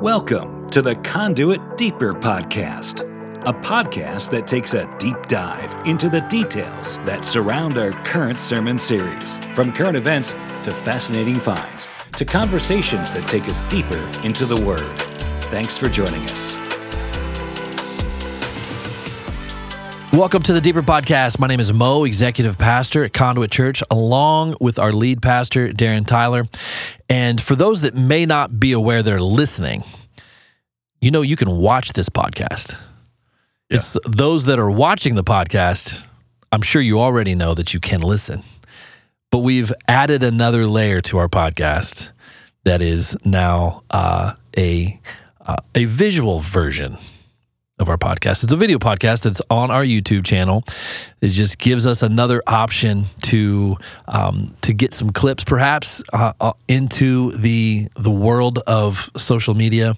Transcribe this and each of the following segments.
Welcome to the Conduit Deeper Podcast, a podcast that takes a deep dive into the details that surround our current sermon series, from current events to fascinating finds to conversations that take us deeper into the Word. Thanks for joining us. Welcome to the Deeper Podcast. My name is Mo, executive pastor at Conduit Church, along with our lead pastor, Darren Tyler. And for those that may not be aware they're listening, you know you can watch this podcast. Yeah. It's those that are watching the podcast, I'm sure you already know that you can listen. But we've added another layer to our podcast that is now uh, a uh, a visual version of our podcast. It's a video podcast that's on our YouTube channel. It just gives us another option to um, to get some clips, perhaps, uh, uh, into the the world of social media.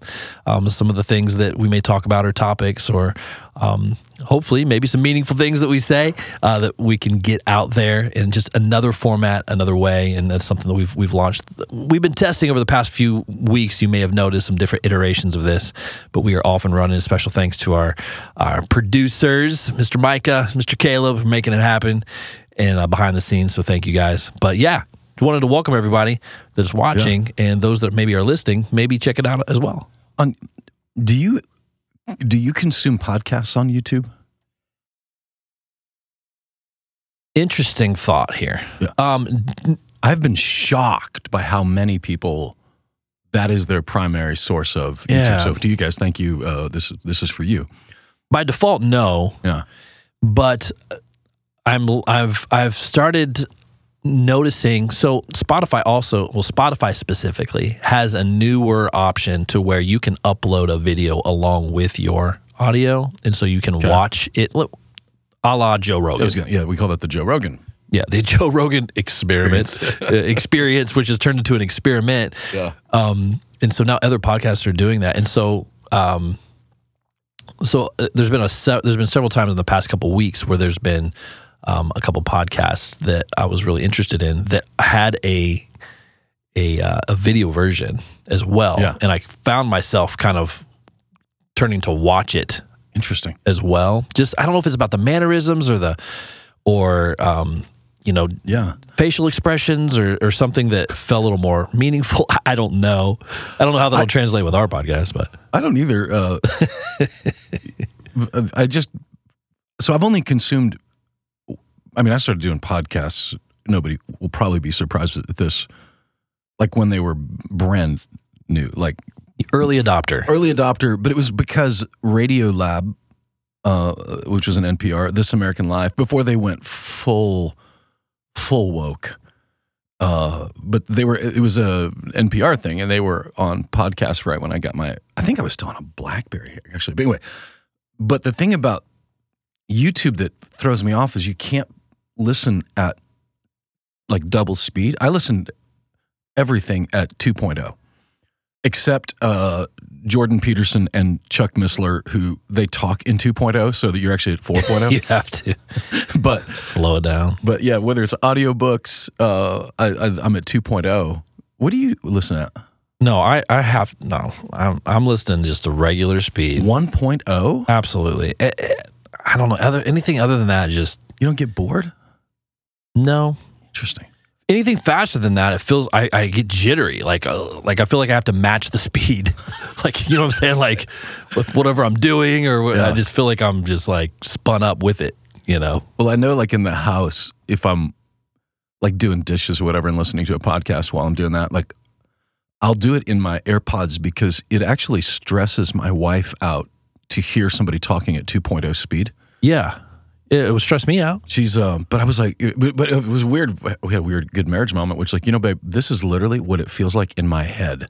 Um, some of the things that we may talk about or topics, or um, hopefully maybe some meaningful things that we say uh, that we can get out there in just another format, another way, and that's something that we've we've launched. We've been testing over the past few weeks. You may have noticed some different iterations of this, but we are off and running. Special thanks to our our producers, Mr. Micah, Mr. Caleb, for making it happen, and uh, behind the scenes. So thank you guys. But yeah. Wanted to welcome everybody that's watching and those that maybe are listening. Maybe check it out as well. On, do you do you consume podcasts on YouTube? Interesting thought here. Yeah. Um, I've been shocked by how many people that is their primary source of YouTube. Yeah. So to you guys, thank you. Uh, this this is for you. by default, no. Yeah. but I'm I've I've started noticing so Spotify also well Spotify specifically has a newer option to where you can upload a video along with your audio and so you can Okay. watch it look, a la Joe Rogan. was gonna, yeah, we call that the Joe Rogan. yeah, the Joe Rogan experiment uh, experience which has turned into an experiment Yeah. um, and so now other podcasts are doing that, and so um, so uh, there's been a se- there's been several times in the past couple weeks where there's been um, a couple podcasts that I was really interested in that had a a uh, a video version as well, Yeah. and I found myself kind of turning to watch it Interesting. as well. Just I don't know if it's about the mannerisms or the or um, you know Yeah. facial expressions or, or something that felt a little more meaningful. I don't know. I don't know how that'll translate with our podcast, but I don't either. Uh, I just so I've only consumed. I mean, I started doing podcasts. Nobody will probably be surprised at this. Like when they were brand new, like early adopter. early adopter, but it was because Radio Lab, uh, which was an NPR, This American Life, before they went full, full woke. Uh, but they were it was a NPR thing, and they were on podcast right when I got my. I think I was still on a BlackBerry actually. But anyway, but the thing about YouTube that throws me off is you can't listen at like double speed. I listened everything at 2.0 except uh, Jordan Peterson and Chuck Missler, who they talk in 2.0, so that you're actually at 4.0. You have to But slow it down. but yeah, whether it's audiobooks, uh, I, I, I'm at 2.0. What do you listen at? No, I, I have no. I'm I'm listening just a regular speed. 1.0? Absolutely. Eh, eh, I don't know other anything other than that. Just You don't get bored? No. Interesting. Anything faster than that, it feels I, I get jittery. Like uh, like I feel like I have to match the speed. like you know what I'm saying? Like with whatever I'm doing, or what, I just feel like I'm just like spun up with it. You know. Well, I know like in the house, if I'm like doing dishes or whatever and listening to a podcast while I'm doing that, like I'll do it in my AirPods because it actually stresses my wife out to hear somebody talking at 2.0 speed. Yeah. It, it would stress me out. She's, um, but I was like, but, but it was weird. We had a weird, good marriage moment, which, like, you know, babe, this is literally what it feels like in my head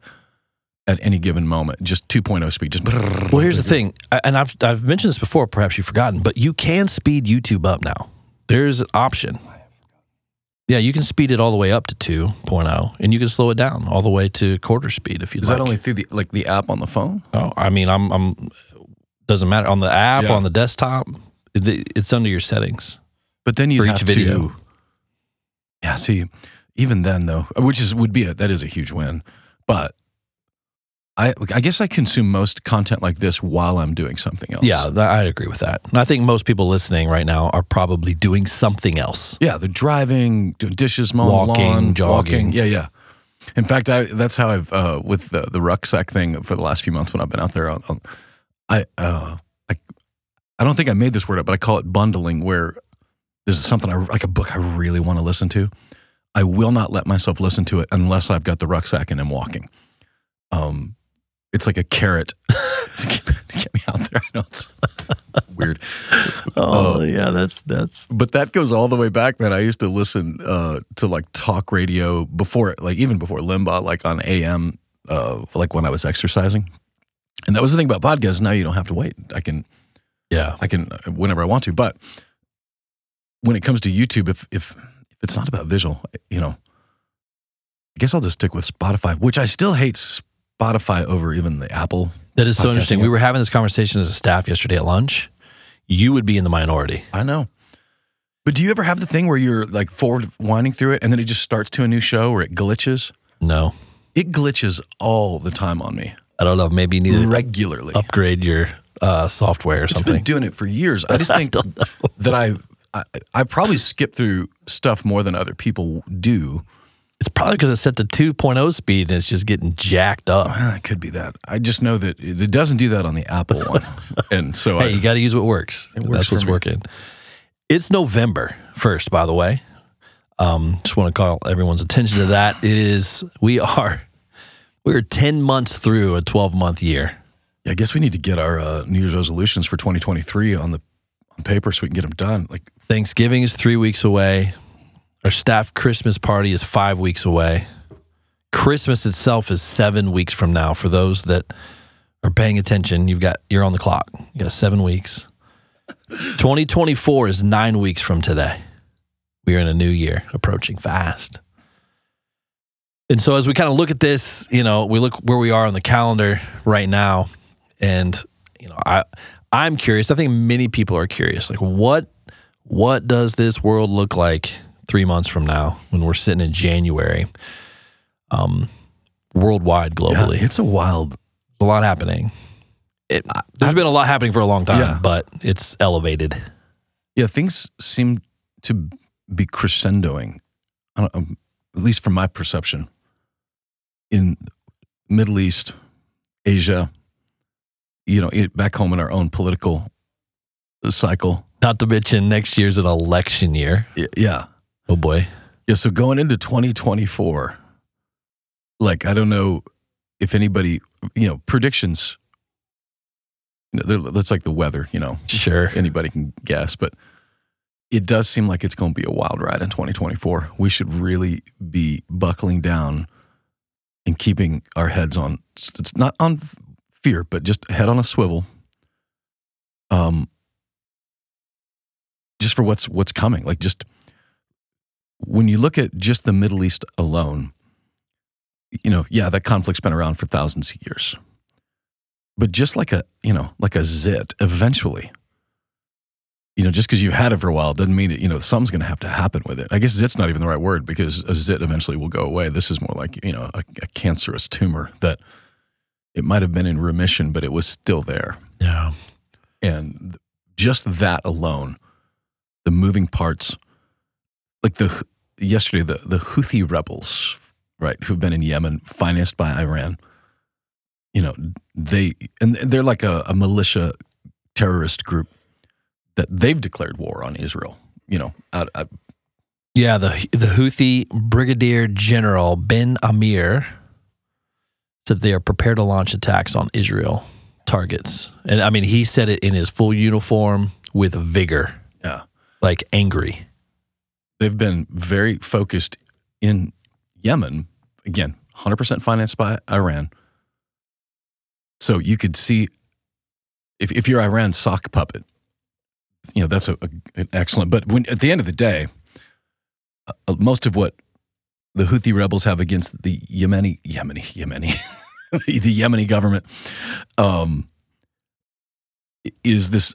at any given moment. Just 2.0 speed. Just Well, here's the thing, and I've I've mentioned this before. Perhaps you've forgotten, but you can speed YouTube up now. There's an option. Yeah, you can speed it all the way up to 2.0, and you can slow it down all the way to quarter speed if you Is like. that only through the like the app on the phone? Oh, I mean, I'm I'm doesn't matter on the app Yeah. on the desktop. It's under your settings. But then you have video. to. Yeah. See, even then though, which is would be a that is a huge win, but I I guess I consume most content like this while I'm doing something else. Yeah, th- I agree with that. And I think most people listening right now are probably doing something else. Yeah, they're driving, doing dishes, mowing Walking, lawn, jogging. walking. Yeah, yeah. In fact, I that's how I've uh, with the the rucksack thing for the last few months when I've been out there. I'll- I uh, I don't think I made this word up, but I call it bundling. Where this is something I like a book I really want to listen to. I will not let myself listen to it unless I've got the rucksack and I'm walking. Um, it's like a carrot to get, to get me out there. I know it's weird. Oh, yeah, that's that's But that goes all the way back, man. I used to listen uh, to like talk radio before, like even before Limbaugh, like on AM, uh, like when I was exercising. And that was the thing about podcasts. Now you don't have to wait. I can, yeah. I can uh, whenever I want to. But when it comes to YouTube, if if if it's not about visual, you know, I guess I'll just stick with Spotify, which I still hate Spotify over even the Apple. That is so interesting. We were having this conversation as a staff yesterday at lunch. You would be in the minority. I know. But do you ever have the thing where you're like forward winding through it and then it just starts to a new show or it glitches? No, It glitches all the time on me, I don't know. Maybe you need to regularly. upgrade your uh, software or It's been something. doing it for years. I just think that I, I I probably skip through stuff more than other people do. It's probably because it's set to 2.0 speed and it's just getting jacked up. Well, it could be that. I just know that it doesn't do that on the Apple one, and so Hey, you got to use what works. works That's what's me. working. It's November 1st, by the way. Um, just want to call everyone's attention to that. It is we are we're 10 months through a 12 month year. I guess we need to get our uh, New Year's resolutions for 2023 on the on paper so we can get them done. Like Thanksgiving is three weeks away. Our staff Christmas party is five weeks away. Christmas itself is seven weeks from now. For those that are paying attention, you've got you're on the clock. You got seven weeks. 2024 is nine weeks from today. We are in a new year, approaching fast. And so, as we kind of look at this, you know, we look where we are on the calendar right now, and you know, I I'm curious. I think many people are curious. Like, what what does this world look like three months from now when we're sitting in January, um, worldwide, globally? yeah, it's a wild. a lot happening. It, there's been a lot happening for a long time, Yeah. but it's elevated. Yeah, things seem to be crescendoing, don't, um, at least from my perception, in Middle East, Asia. You know, it, back home in our own political cycle. Not to mention next year's an election year. Y- Yeah, Oh boy. yeah. So going into 2024, like I don't know if anybody, you know, predictions. You know, that's like the weather. You know, Sure. anybody can guess, but it does seem like it's going to be a wild ride in 2024. We should really be buckling down and keeping our heads on it's not on fear, but just head on a swivel. Um just for what's what's coming. Like just when you look at just the Middle East alone, you know, yeah, that conflict's been around for thousands of years. But just like a, you know, like a zit, eventually, you know, just because you've had it for a while doesn't mean it, you know, something's going to have to happen with it. I guess zit's not even the right word because a zit eventually will go away. This is more like, you know, a, a cancerous tumor that it might have been in remission, but it was still there. Yeah. And just that alone, the moving parts, like the yesterday, the, the Houthi rebels, right, who've been in Yemen, financed by Iran, you know, they, and they're like a, a militia terrorist group that they've declared war on Israel, you know, out, out, Yeah, the the Houthi Brigadier General Ben Amir said they are prepared to launch attacks on Israel targets. And I mean, he said it in his full uniform with vigor, yeah. like angry. They've been very focused in Yemen, again, 100% financed by Iran. So you could see if, if you're Iran's sock puppet, you know, that's a, a- an excellent. But when at the end of the day, uh, most of what the Houthi rebels have against the Yemeni, Yemeni, Yemeni, the Yemeni government um, is this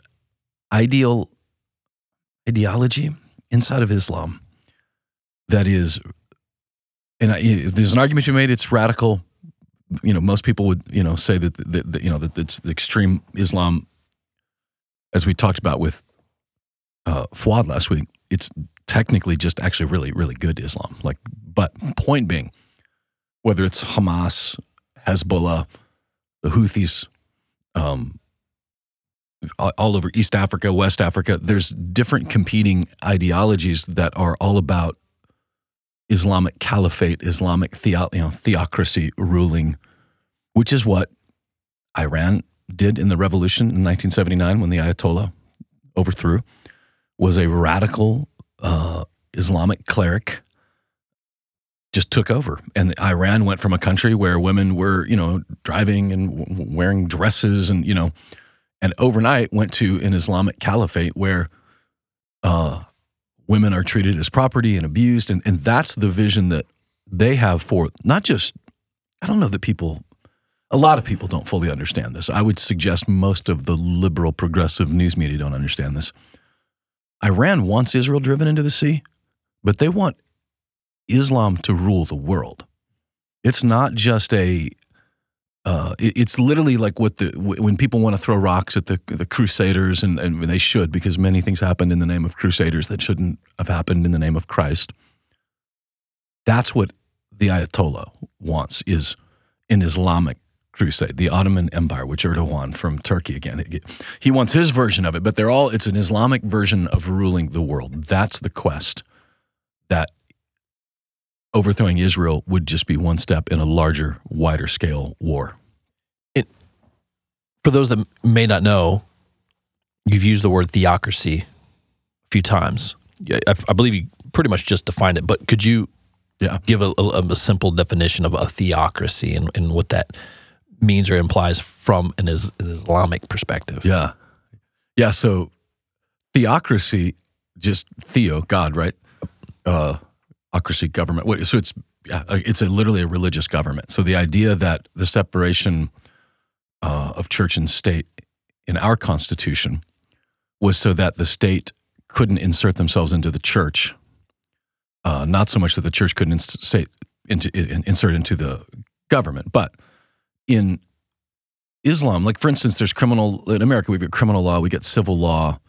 ideal ideology inside of Islam that is, and I, there's an argument you made. It's radical, you know, most people would, you know, say that, that, that you know, that it's the extreme Islam, as we talked about with uh, Fuad last week, it's technically just actually really, really good Islam. Like, but point being, whether it's Hamas, Hezbollah, the Houthis, um, all over East Africa, West Africa, there's different competing ideologies that are all about Islamic caliphate, Islamic you know, theocracy ruling, which is what Iran did in the revolution in 1979 when the Ayatollah overthrew, was a radical uh, Islamic cleric just took over. And Iran went from a country where women were, you know, driving and wearing dresses and, you know, and overnight went to an Islamic caliphate where uh, women are treated as property and abused. And, and that's the vision that they have for not just, I don't know that people, a lot of people don't fully understand this. I would suggest most of the liberal progressive news media don't understand this. Iran wants Israel driven into the sea, but they want Islam to rule the world. It's not just a. Uh, it, it's literally like what the when people want to throw rocks at the the Crusaders and, and they should because many things happened in the name of Crusaders that shouldn't have happened in the name of Christ. That's what the Ayatollah wants is an Islamic crusade, the Ottoman Empire, which Erdogan from Turkey again. He wants his version of it, but they're all it's an Islamic version of ruling the world. That's the quest that overthrowing Israel would just be one step in a larger, wider scale war. It, for those that may not know, you've used the word theocracy a few times. I, I believe you pretty much just defined it, but could you yeah. give a, a, a simple definition of a theocracy and, and, what that means or implies from an, is, an Islamic perspective? Yeah. Yeah. So theocracy, just theo, God, right? Uh, ocracy government. So it's yeah, it's a, literally a religious government. So the idea that the separation uh, of church and state in our Constitution was so that the state couldn't insert themselves into the church, uh, not so much that the church couldn't insert into, insert into the government, but in Islam, like for instance, there's criminal in America. We've got criminal law, we get civil law,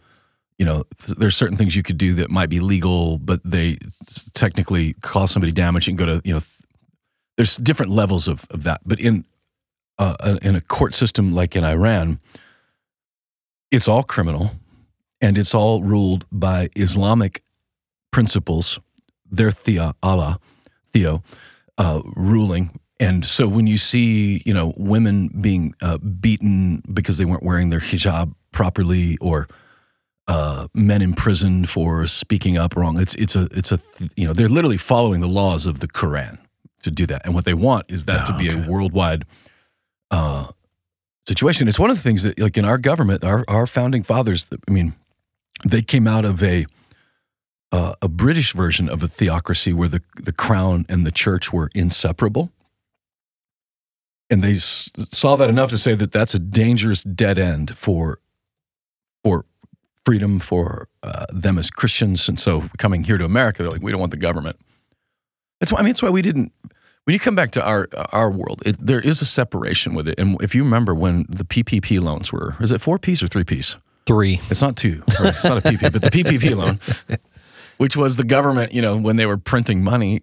you know, there's certain things you could do that might be legal, but they technically cause somebody damage and go to, you know, there's different levels of, of that. But in uh, in a court system like in Iran, it's all criminal and it's all ruled by Islamic principles. Their Theo, Allah, Theo, uh, ruling. And so when you see, you know, women being uh, beaten because they weren't wearing their hijab properly or uh, men imprisoned for speaking up wrong. It's it's a it's a you know they're literally following the laws of the Quran to do that, and what they want is that oh, to be okay. a worldwide uh, situation. It's one of the things that like in our government, our our founding fathers. I mean, they came out of a uh, a British version of a theocracy where the the crown and the church were inseparable. And they s- saw that enough to say that that's a dangerous dead end for for freedom for uh, them as Christians. And so coming here to America, they're like, we don't want the government. That's why I mean, it's why we didn't. When you come back to our our world, it, there is a separation with it. And if you remember when the PPP loans were, is it four P's or three P's? Three. It's not two. It's not a PP, but the PPP loan, which was the government. You know, when they were printing money,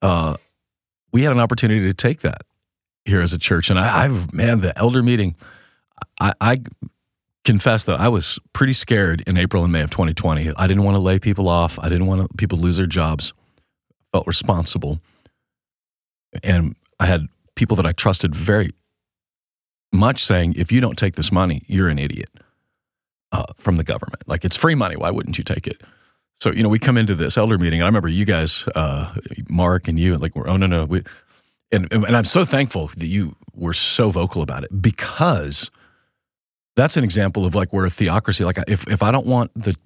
uh, we had an opportunity to take that here as a church. And I, I man, the elder meeting, I, I confess though, I was pretty scared in April and May of 2020. I didn't want to lay people off. I didn't want people to lose their jobs. I felt responsible. And I had people that I trusted very much saying, if you don't take this money, you're an idiot uh, from the government. Like it's free money. Why wouldn't you take it? So, you know, we come into this elder meeting. I remember you guys, uh, Mark and you, and like, oh, no, no. We, and, and I'm so thankful that you were so vocal about it because – that's an example of like where a theocracy like if if I don't want the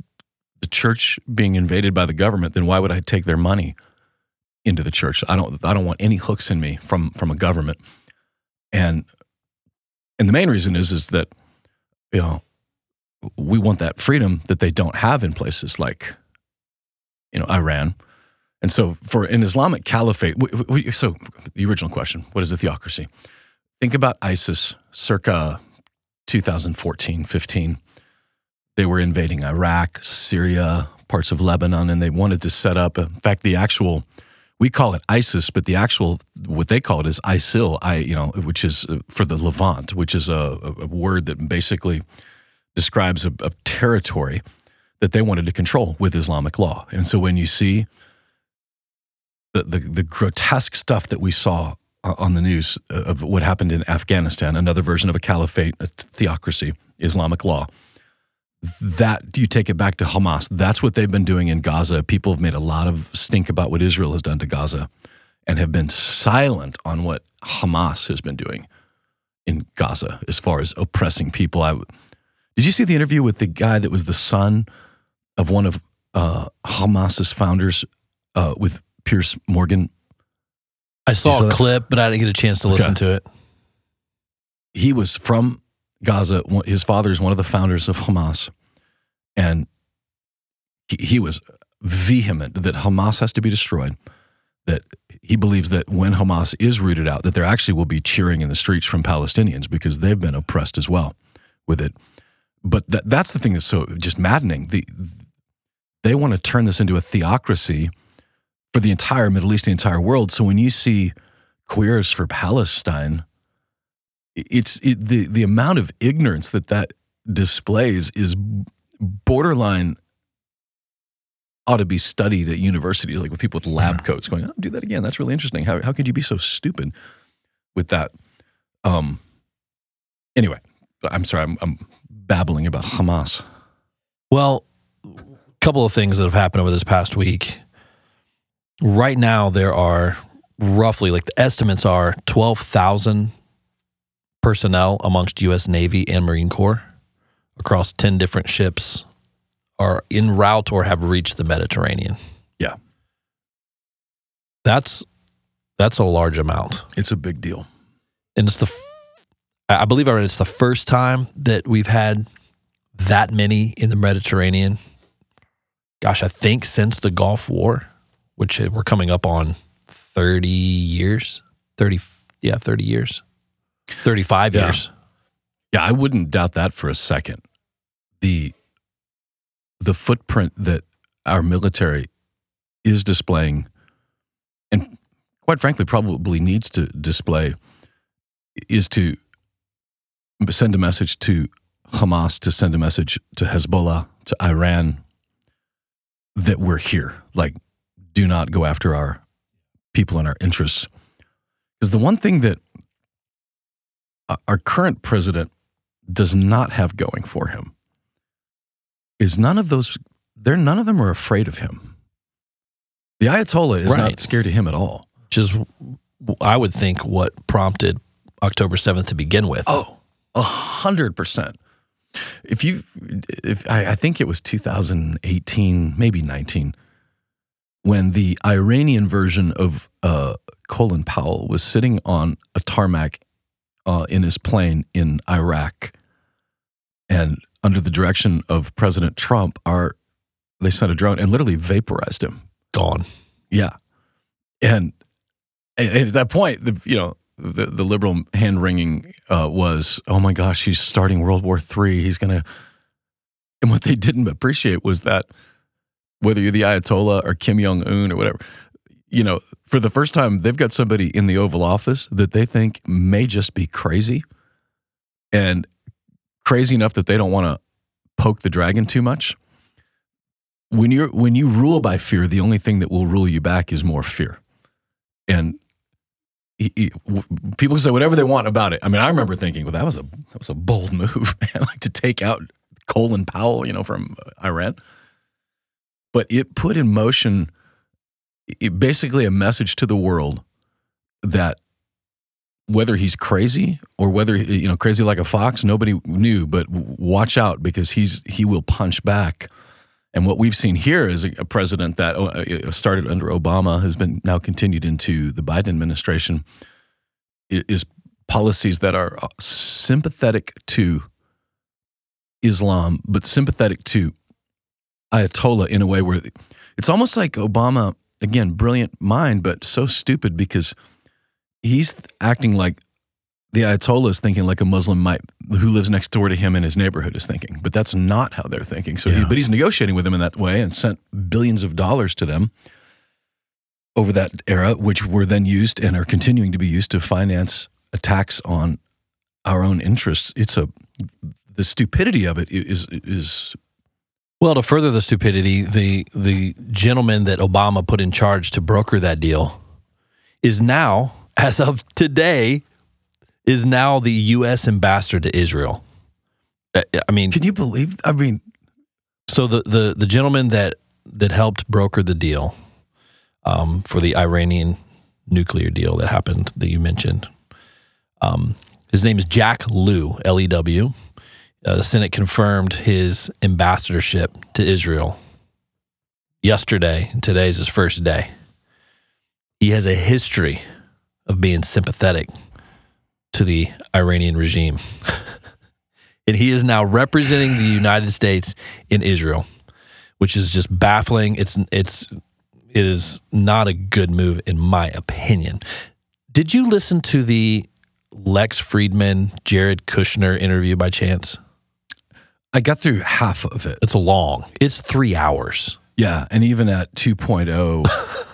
the church being invaded by the government, then why would I take their money into the church? I don't I don't want any hooks in me from from a government. And and the main reason is is that you know we want that freedom that they don't have in places like you know Iran And so, for an Islamic caliphate, so the original question what is a theocracy? Think about ISIS circa 2014, 15. They were invading Iraq, Syria, parts of Lebanon, and they wanted to set up, in fact, the actual, we call it ISIS, but the actual, what they call it is ISIL, I, you know, which is uh, for the Levant, which is a, a word that basically describes a, a territory that they wanted to control with Islamic law. And so when you see the, the, the grotesque stuff that we saw on the news uh, of what happened in Afghanistan, another version of a caliphate, a theocracy, Islamic law. That do you take it back to Hamas. That's what they've been doing in Gaza. People have made a lot of stink about what Israel has done to Gaza and have been silent on what Hamas has been doing in Gaza as far as oppressing people. I, did you see the interview with the guy that was the son of one of uh, Hamas's founders uh, with Piers Morgan? I saw saw a clip, but I didn't get a chance to listen Okay. to it. he was from Gaza. His father is one of the founders of Hamas, and he, he was vehement that Hamas has to be destroyed. That he believes that when Hamas is rooted out, that there actually will be cheering in the streets from Palestinians because they've been oppressed as well with it. But that, that's the thing that's so just maddening. The, they want to turn this into a theocracy for the entire Middle East, the entire world. So when you see queers for Palestine, it's it, the the amount of ignorance that that displays is borderline ought to be studied at universities like with people with lab coats going oh do that again. That's really interesting. How, how could you be so stupid with that? Um anyway i'm sorry i'm, I'm babbling about hamas. Well, a couple of things that have happened over this past week. Right now, there are roughly, like the estimates are 12,000 personnel amongst U.S. Navy and Marine Corps across 10 different ships are en route or have reached the Mediterranean. Yeah. That's that's a large amount. it's a big deal and it's the I believe I read it's the first time that we've had that many in the Mediterranean. Gosh, I think since the Gulf War, which we're coming up on thirty years, thirty yeah, thirty years, thirty five Yeah. years. Yeah, I wouldn't doubt that for a second. The the footprint that our military is displaying and quite frankly probably needs to display is to send a message to Hamas to send a message to Hezbollah to Iran that we're here like do not go after our people and our interests because the one thing that uh, our current president does not have going for him is none of those they're none of them are afraid of him the ayatollah is Right. not scared of him at all Which is I would think what prompted October seventh to begin with. oh a hundred percent if you if I, I think it was 2018 maybe 19 when the iranian version of uh, colin powell was sitting on a tarmac uh, in his plane in iraq and under the direction of president trump our they sent a drone and literally vaporized him Gone. Yeah, and, and at that point, the you know the the liberal hand wringing uh, was, oh my gosh, he's starting World War III. He's gonna. And what they didn't appreciate was that whether you're the Ayatollah or Kim Jong Un or whatever, you know, for the first time, they've got somebody in the Oval Office that they think may just be crazy, and crazy enough that they don't want to poke the dragon too much when you when you rule by fear, the only thing that will rule you back is more fear. And he, he- people say whatever they want about it. I mean, I remember thinking, well, that was a that was a bold move, like to take out Colin Powell, you know, from uh, Iran. But it put in motion it, basically a message to the world that whether he's crazy or whether you know crazy like a fox, nobody knew. But watch out because he's he will punch back. And what we've seen here is a, president that uh, started under Obama has been now continued into the Biden administration is policies that are uh, sympathetic to Islam, but sympathetic to Ayatollah in a way where it's almost like Obama again, brilliant mind, but so stupid because he's acting like the Ayatollah is thinking like a Muslim might who lives next door to him in his neighborhood is thinking. But that's not how they're thinking. So, he, but he's negotiating with them in that way and sent billions of dollars to them over that era, which were then used and are continuing to be used to finance attacks on our own interests. It's a the stupidity of it is is Well, to further the stupidity, the the gentleman that Obama put in charge to broker that deal is now, as of today, is now the U.S. ambassador to Israel. Uh, I mean, Can you believe? I mean, so the the the gentleman that that helped broker the deal um, for the Iranian nuclear deal that happened that you mentioned, um, his name is Jack Lew, L E W. Uh, the Senate confirmed his ambassadorship to Israel yesterday. and Today's his first day. He has a history of being sympathetic to the Iranian regime. and he is now representing the United States in Israel, which is just baffling. It's it's it is not a good move in my opinion. Did you listen to the Lex Fridman Jared Kushner interview by chance? I got through half of it. It's a long. It's 3 hours. Yeah, and even at 2.0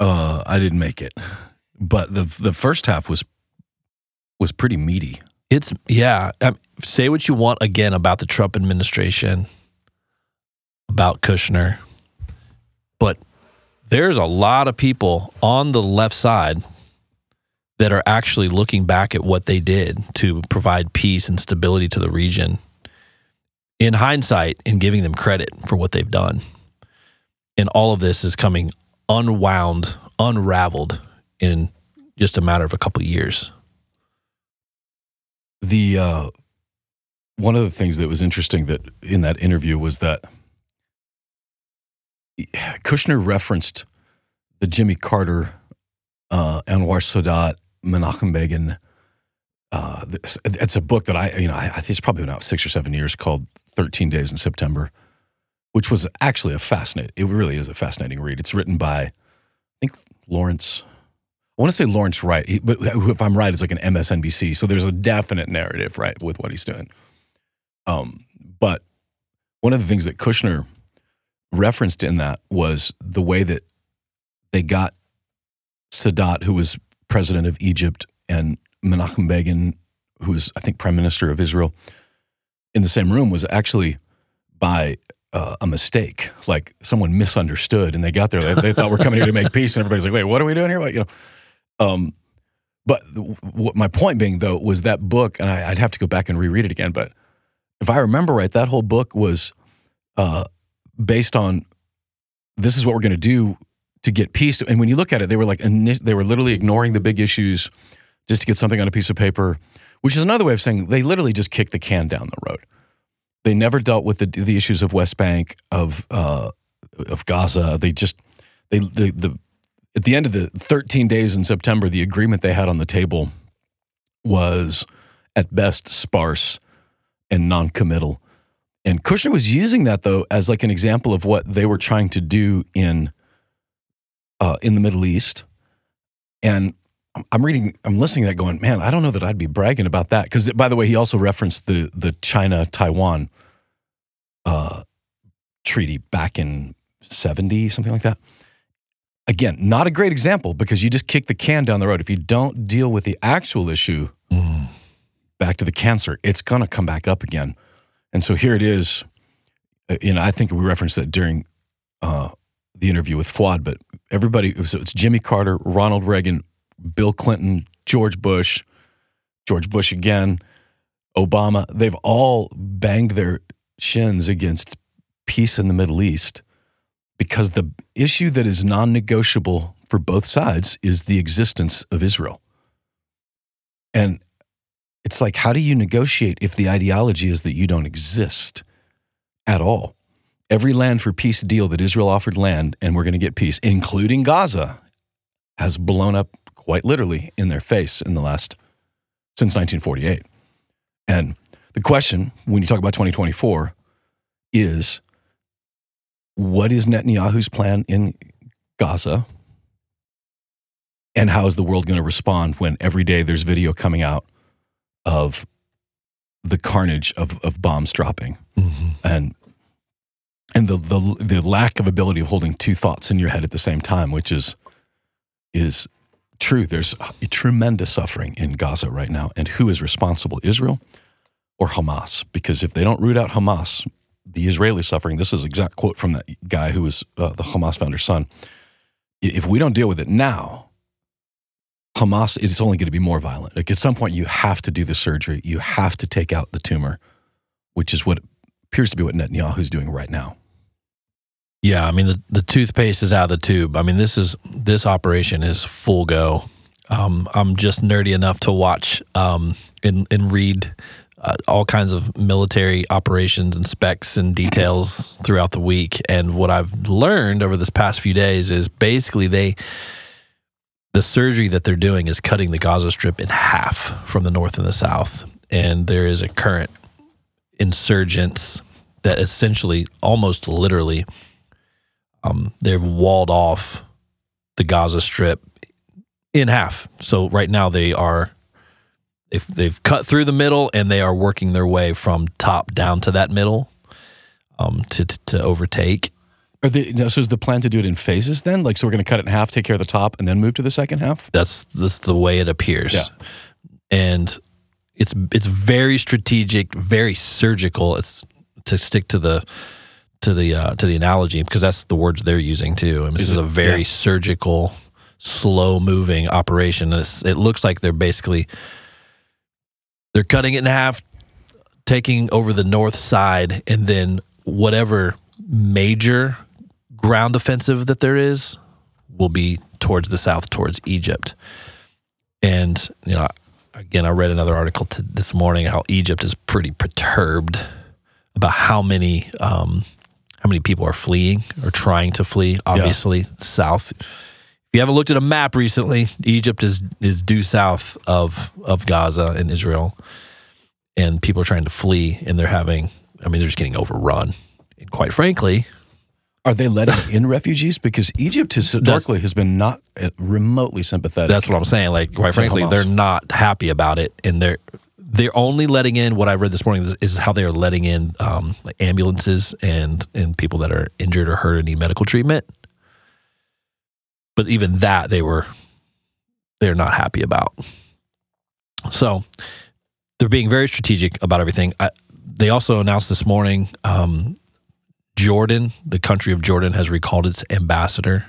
uh I didn't make it. But the the first half was was pretty meaty. It's yeah. Um, say what you want again about the Trump administration, about Kushner, but there's a lot of people on the left side that are actually looking back at what they did to provide peace and stability to the region. In hindsight, and giving them credit for what they've done, and all of this is coming unwound, unraveled in just a matter of a couple of years. The uh one of the things that was interesting that in that interview was that Kushner referenced the Jimmy Carter, uh, Anwar Sadat, Menachem Begin. Uh, this- it's a book that I, you know, I, it's probably been out six or seven years called 13 Days in September, which was actually a fascinating, it really is a fascinating read. It's written by, I think, Lawrence, I want to say Lawrence Wright, but if I'm right, it's like an MSNBC. So there's a definite narrative, right, with what he's doing. Um, but one of the things that Kushner referenced in that was the way that they got Sadat, who was president of Egypt, and Menachem Begin, who was, I think, prime minister of Israel, in the same room was actually by uh, a mistake. Like someone misunderstood, and they got there. They, they thought we're coming here to make peace, and everybody's like, "Wait, what are we doing here?" Like, you know. Um, but what my point being though was that book, and I, I'd have to go back and reread it again. But if I remember right, that whole book was uh, based on this is what we're going to do to get peace. And when you look at it, they were like they were literally ignoring the big issues just to get something on a piece of paper, which is another way of saying they literally just kicked the can down the road. They never dealt with the the issues of West Bank of uh, of Gaza. They just they the the at the end of the 13 days in September, the agreement they had on the table was at best sparse and non-committal. And Kushner was using that though as like an example of what they were trying to do in uh, in the Middle East. And I'm- reading, I'm listening to that, going, man, I don't know that I'd be bragging about that. Because by the way, he also referenced the the China Taiwan uh, treaty back in '70, something like that. Again, not a great example because you just kick the can down the road. If you don't deal with the actual issue, Mm. back to the cancer, it's going to come back up again. And so here it is. Uh, You know, I think we referenced that during uh, the interview with Fuad, but everybody, so it's Jimmy Carter, Ronald Reagan, Bill Clinton, George Bush, George Bush again, Obama. They've all banged their shins against peace in the Middle East because the issue that is non negotiable for both sides is the existence of Israel. And it's like, how do you negotiate if the ideology is that you don't exist at all? Every land for peace deal that Israel offered land, and we're going to get peace, including Gaza, has blown up quite literally in their face in the last, since 1948. And the question, when you talk about 2024, is what is Netanyahu's plan in Gaza? And how is the world going to respond when every day there's video coming out of the carnage of, of bombs dropping mm-hmm. and and the, the the lack of ability of holding two thoughts in your head at the same time, which is is true. There's tremendous suffering in Gaza right now, and who is responsible? Israel or Hamas? Because if they don't root out Hamas, the Israeli suffering. This is exact quote from that guy who was uh, the Hamas founder's son. If we don't deal with it now, Hamas it's only going to be more violent. Like at some point, you have to do the surgery. You have to take out the tumor, which is what appears to be what Netanyahu's doing right now. Yeah, I mean the the toothpaste is out of the tube. I mean this is this operation is full go. Um, I'm just nerdy enough to watch um, and and read uh, all kinds of military operations and specs and details throughout the week. And what I've learned over this past few days is basically they the surgery that they're doing is cutting the Gaza Strip in half from the north and the south. And there is a current insurgents that essentially, almost literally, um, they've walled off the Gaza Strip in half. So right now they are they've they've cut through the middle and they are working their way from top down to that middle um, to, to to overtake. Are they, so is the plan to do it in phases then? Like, so we're going to cut it in half, take care of the top, and then move to the second half? That's that's the way it appears. Yeah. And it's it's very strategic, very surgical. It's to stick to the to the uh, to the analogy because that's the words they're using too. And this Is is, a very Yeah. surgical, slow moving operation. It's, it looks like they're basically they're cutting it in half, taking over the north side, and then whatever major ground offensive that there is will be towards the south, towards Egypt. And you know, again, I read another article this morning how Egypt is pretty perturbed about how many um, how many people are fleeing or trying to flee. Obviously, south. If you haven't looked at a map recently, Egypt is is due south of of Gaza and Israel, and people are trying to flee, and they're having. I mean, they're just getting overrun. And quite frankly, Are they letting in refugees? Because Egypt historically has been not uh, remotely sympathetic. That's what I'm saying. Like, quite frankly, they're not happy about it, and they're they're only letting in what I read this morning is, how they are letting in um, like ambulances and and people that are injured or hurt and need medical treatment. But even that, they were they're not happy about. So they're being very strategic about everything. I, they also announced this morning, um, Jordan, the country of Jordan, has recalled its ambassador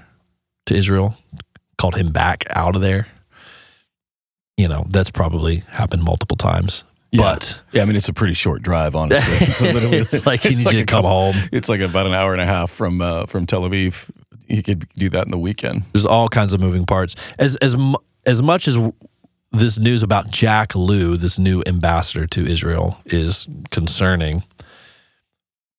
to Israel called him back out of there. You know, that's probably happened multiple times. Yeah. But yeah, I mean, it's a pretty short drive, honestly. It's, literally, it's like he it's needs like you to come couple- home. It's like about an hour and a half from uh, from Tel Aviv. You could do that in the weekend. There's all kinds of moving parts. As as as much as this news about Jack Lew, this new ambassador to Israel, is concerning.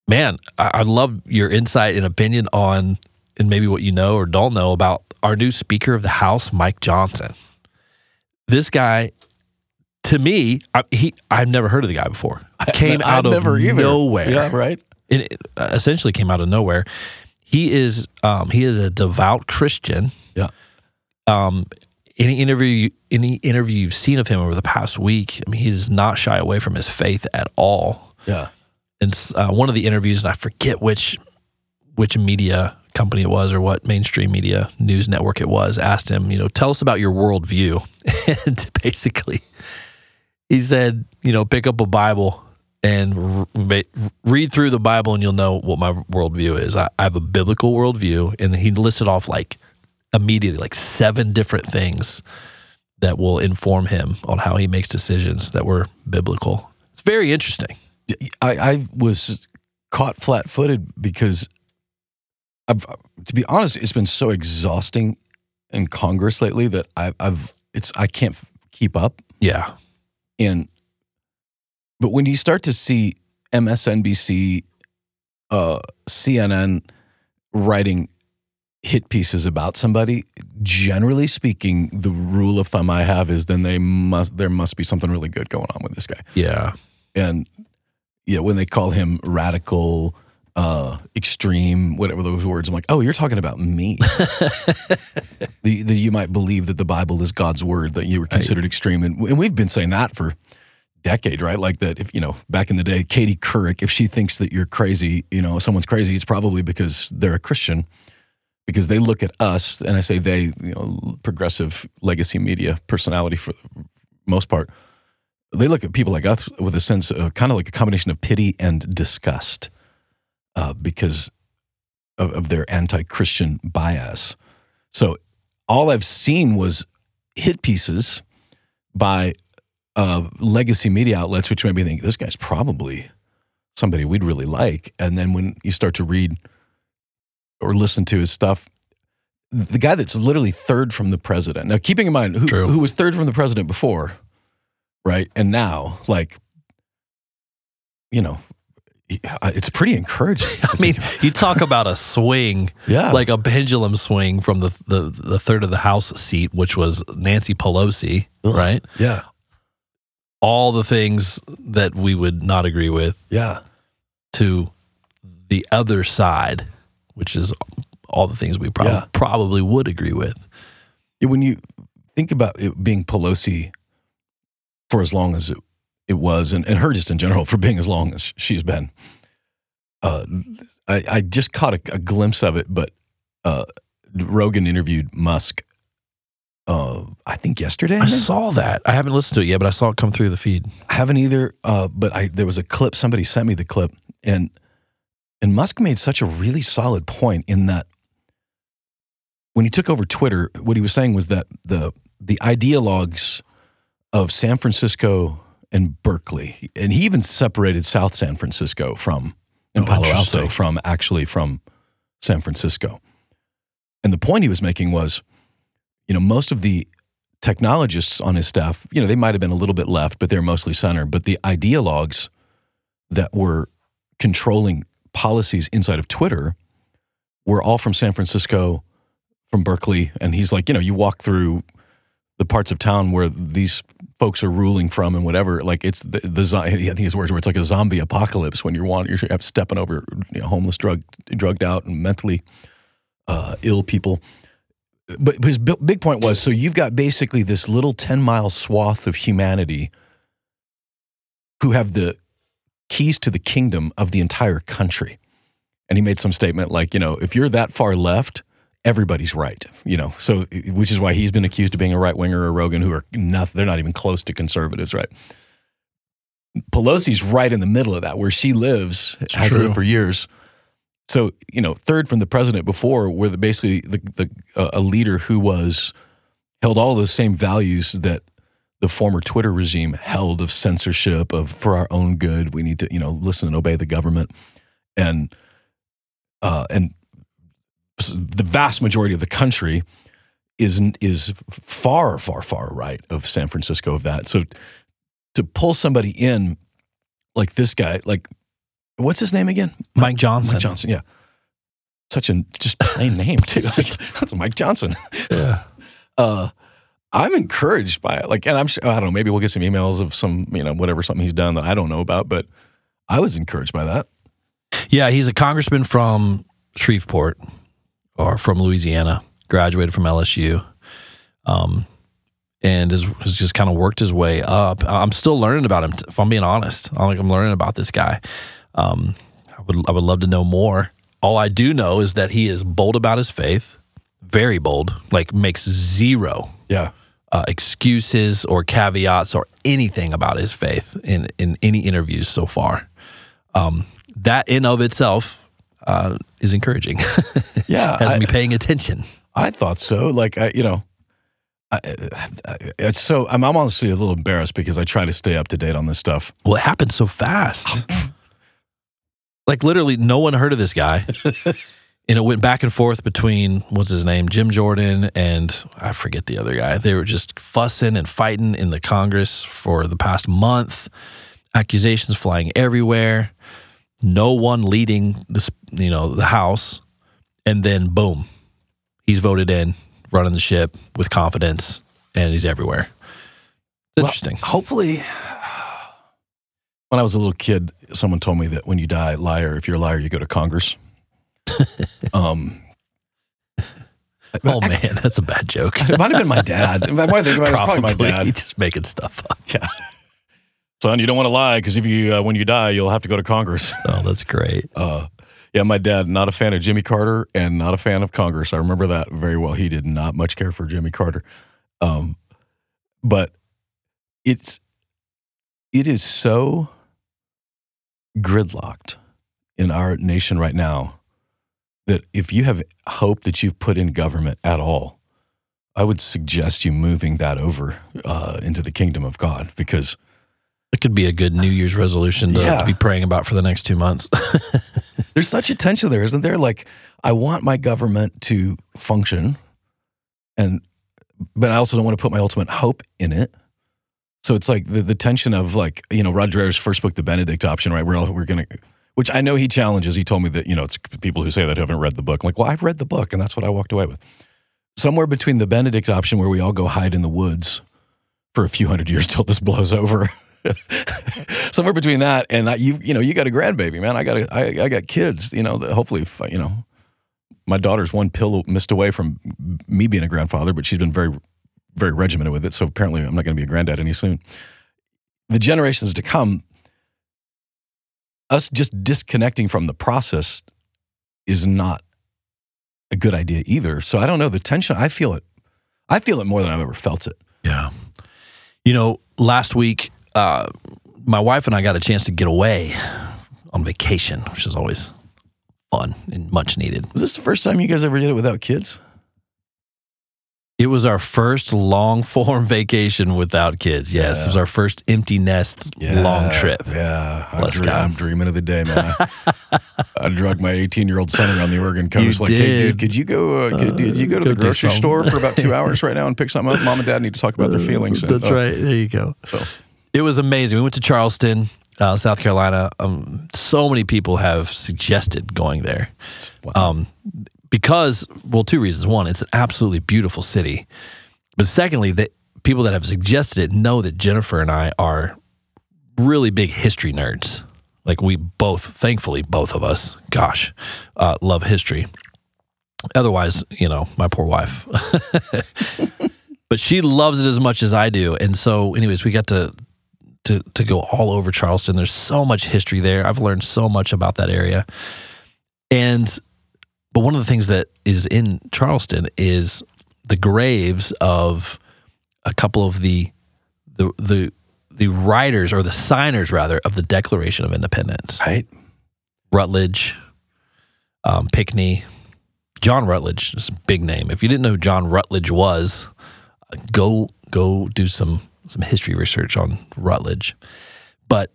Man, I, I love your insight and opinion on, and maybe what you know or don't know about our new Speaker of the House, Mike Johnson. This guy, to me, I, he I've never heard of the guy before. Came I- out I've of never nowhere Yeah, right. it it, uh, essentially came out of nowhere. He is um, he is a devout Christian. Yeah. Um, any interview any interview you've seen of him over the past week, I mean, he does not shy away from his faith at all. Yeah. And uh, one of the interviews, and I forget which which media company it was or what mainstream media news network it was, asked him, you know, tell us about your worldview. and basically, he said, you know, pick up a Bible and r- ma- read through the Bible, and you'll know what my worldview is. I, I have a biblical worldview, and he listed off like immediately like seven different things that will inform him on how he makes decisions that were biblical. It's very interesting. I, I was caught flat footed because, I've, to be honest, it's been so exhausting in Congress lately that I've, I've it's I can't keep up. Yeah. And but when you start to see MSNBC, uh, CNN writing hit pieces about somebody, generally speaking, the rule of thumb I have is then they must there must be something really good going on with this guy Yeah. and yeah, when they call him radical, uh, extreme, whatever those words. I'm like, oh, you're talking about me. the, the, you might believe that the Bible is God's word, that you were considered extreme. And, and we've been saying that for decade, right? Like that, if you know, back in the day, Katie Couric, if she thinks that you're crazy, you know, someone's crazy, it's probably because they're a Christian. Because they look at us, and I say they, you know, progressive legacy media personality for the most part, they look at people like us with a sense of kind of like a combination of pity and disgust uh, because of, of their anti Christian bias. So all I've seen was hit pieces by uh, legacy media outlets, which made me think this guy's probably somebody we'd really like. And then when you start to read or listen to his stuff, the guy that's literally third from the president. Now, keeping in mind who, True. who was third from the president before, right? And now, like, you know, it's pretty encouraging. I mean, you talk about a swing, yeah, like a pendulum swing from the, the the third of the House seat, which was Nancy Pelosi, Ugh. right? yeah, All the things that we would not agree with yeah, to the other side, which is all the things we prob- Yeah. probably would agree with. When you think about it being Pelosi for as long as it, it was, and, and her just in general for being as long as she's been, uh, I, I just caught a, a glimpse of it. But uh, Rogan interviewed Musk, uh, I think yesterday. I saw that. I haven't listened to it yet, but I saw it come through the feed. I haven't either. Uh, but I there was a clip. Somebody sent me the clip, and and Musk made such a really solid point in that when he took over Twitter, what he was saying was that the the ideologues of San Francisco and Berkeley, and he even separated South San Francisco from and Oh, Palo Alto from actually from San Francisco. And the point he was making was, you know, most of the technologists on his staff, you know, they might have been a little bit left, but they're mostly center. But the ideologues that were controlling policies inside of Twitter were all from San Francisco, from Berkeley. And he's like, you know, you walk through the parts of town where these folks are ruling from and whatever. Like it's the, the I think his words were it's like a zombie apocalypse when you're want, you're stepping over you know, homeless, drug, drugged out, and mentally uh, ill people. But his bi- big point was so you've got basically this little 10 mile swath of humanity who have the keys to the kingdom of the entire country. And he made some statement like, you know, if you're that far left, everybody's right, you know. So, which is why he's been accused of being a right winger or Rogan, who are not, they're not even close to conservatives, right? Pelosi's right in the middle of that, where she lives, has true. lived for years. So, you know, third from the president before, where the, basically the, the uh, a leader who was held all the same values that the former Twitter regime held of censorship, of for our own good, we need to, you know, listen and obey the government, and uh, and the vast majority of the country is is far, far, far right of San Francisco of that. So to pull somebody in like this guy, like what's his name again? Mike Johnson. Mike Johnson, yeah. Such a just plain name too. That's Mike Johnson. Yeah. Uh, I'm encouraged by it. Like, and I'm sure I don't know. Maybe we'll get some emails of some, you know, whatever something he's done that I don't know about. But I was encouraged by that. Yeah, he's a congressman from Shreveport or from Louisiana, graduated from LSU. Um, and has, has just kind of worked his way up. I'm still learning about him, if I'm being honest. I'm like I'm learning about this guy. Um, I would I would love to know more. All I do know is that he is bold about his faith, very bold, like makes zero Yeah. uh, excuses or caveats or anything about his faith in in any interviews so far. Um, that in of itself uh, is encouraging. Yeah. Has I, me paying attention. I thought so. Like, I, you know, I, I, it's so, I'm, I'm honestly a little embarrassed because I try to stay up to date on this stuff. Well, it happened so fast. like literally, no one heard of this guy. and it went back and forth between what's his name, Jim Jordan, and I forget the other guy. They were just fussing and fighting in the Congress for the past month. Accusations flying everywhere. No one leading this, you know, the House, and then boom, he's voted in, running the ship with confidence, and he's everywhere. Well, Interesting. hopefully, when I was a little kid, someone told me that when you die, liar, if you're a liar, you go to Congress. um, Oh man, that's a bad joke. it might have been my dad. If I might think about it, it's probably my dad. just making stuff up. Yeah. Son, you don't want to lie because if you uh, when you die, you'll have to go to Congress. Oh, that's great. Uh, yeah, my dad, not a fan of Jimmy Carter and not a fan of Congress. I remember that very well. He did not much care for Jimmy Carter. Um, but it's it is so gridlocked in our nation right now that if you have hope that you've put in government at all, I would suggest you moving that over uh, into the kingdom of God because It could be a good New Year's resolution to, Yeah. to be praying about for the next two months. there's such a tension there, isn't there? Like, I want my government to function, and but I also don't want to put my ultimate hope in it. So it's like the the tension of like you know Rod Dreher's first book, The Benedict Option, right? We're all, we're gonna, which I know he challenges. He told me that you know it's people who say that haven't read the book. I'm like, well, I've read the book, and that's what I walked away with. Somewhere between the Benedict option, where we all go hide in the woods for a few hundred years till this blows over. Somewhere between that and I, you, you know, you got a grandbaby, man. I got a, I, I got kids. You know, hopefully, you know, my daughter's one pill missed away from me being a grandfather, but she's been very, very regimented with it. So apparently, I'm not going to be a granddad any soon. The generations to come, us just disconnecting from the process is not a good idea either. So I don't know the tension. I feel it. I feel it more than I've ever felt it. Yeah. You know, last week, uh, my wife and I got a chance to get away on vacation, which is always fun and much needed. Was this the first time you guys ever did it without kids? It was our first long form vacation without kids. Yes. Yeah. It was our first empty nest long trip. Yeah, I'm, Let's dream- go. I'm dreaming of the day, man. I drug my 18 year old son around the Oregon coast. You like, hey, dude, could you go? Uh, could, did you go to go the grocery store for about two hours right now and pick something up? Mom and Dad need to talk about their feelings. And, That's uh, right. There you go. So. It was amazing. We went to Charleston, uh, South Carolina. Um, so many people have suggested going there. Wow. um, because well, two reasons. One, it's an absolutely beautiful city, but secondly, that people that have suggested it know that Jennifer and I are really big history nerds. Like we both, thankfully, both of us, gosh, uh, love history. Otherwise, you know, my poor wife. but she loves it as much as I do, and so, anyways, we got to to to go all over Charleston. There's so much history there. I've learned so much about that area, and but one of the things that is in Charleston is the graves of a couple of the the the the writers or the signers rather of the Declaration of Independence. right? Rutledge, um, Pinckney, John Rutledge is a big name. If you didn't know who John Rutledge was, uh, go go do some some history research on Rutledge. But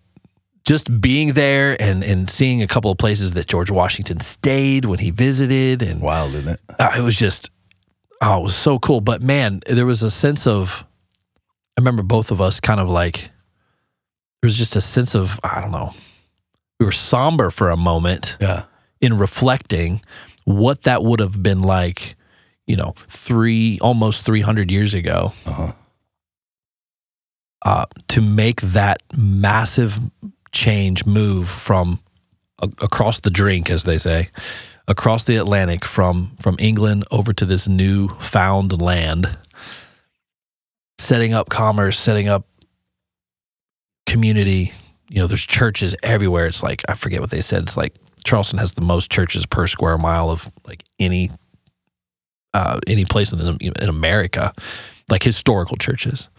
just being there and and seeing a couple of places that George Washington stayed when he visited, and Wild, isn't it? uh, it was just oh, it was so cool. But man, there was a sense of I remember both of us kind of like there was just a sense of I don't know. We were somber for a moment Yeah. in reflecting what that would have been like, you know, three almost 300 years ago Uh-huh. Uh, to make that massive change move from a- across the drink, as they say, across the Atlantic from from England over to this new found land, setting up commerce, setting up community. You know, there's churches everywhere. It's like I forget what they said. It's like Charleston has the most churches per square mile of like any uh, any place in, in America, like historical churches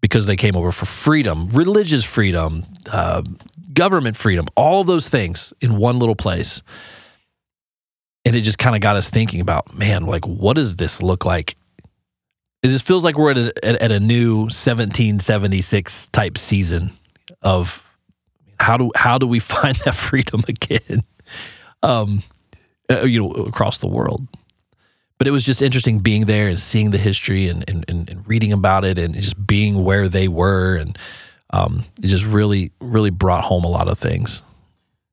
because they came over for freedom, religious freedom, uh, government freedom, all those things in one little place. And it just kind of got us thinking about, man, like, what does this look like? It just feels like we're at a, at, at a new 1776 type season of how do how do we find that freedom again, um, uh, you know, across the world but it was just interesting being there and seeing the history and, and, and, and reading about it and just being where they were and um, it just really really brought home a lot of things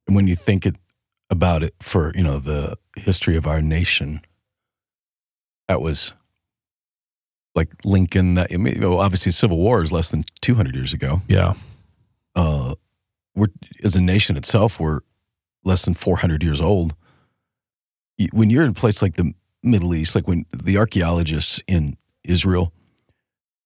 And when you think it about it for, you know, the history of our nation, that was like Lincoln. That, I mean, obviously, Civil War is less than 200 years ago. yeah uh, we're as a nation itself, we're less than 400 years old. When you're in a place like the Middle East, like when the archaeologists in Israel,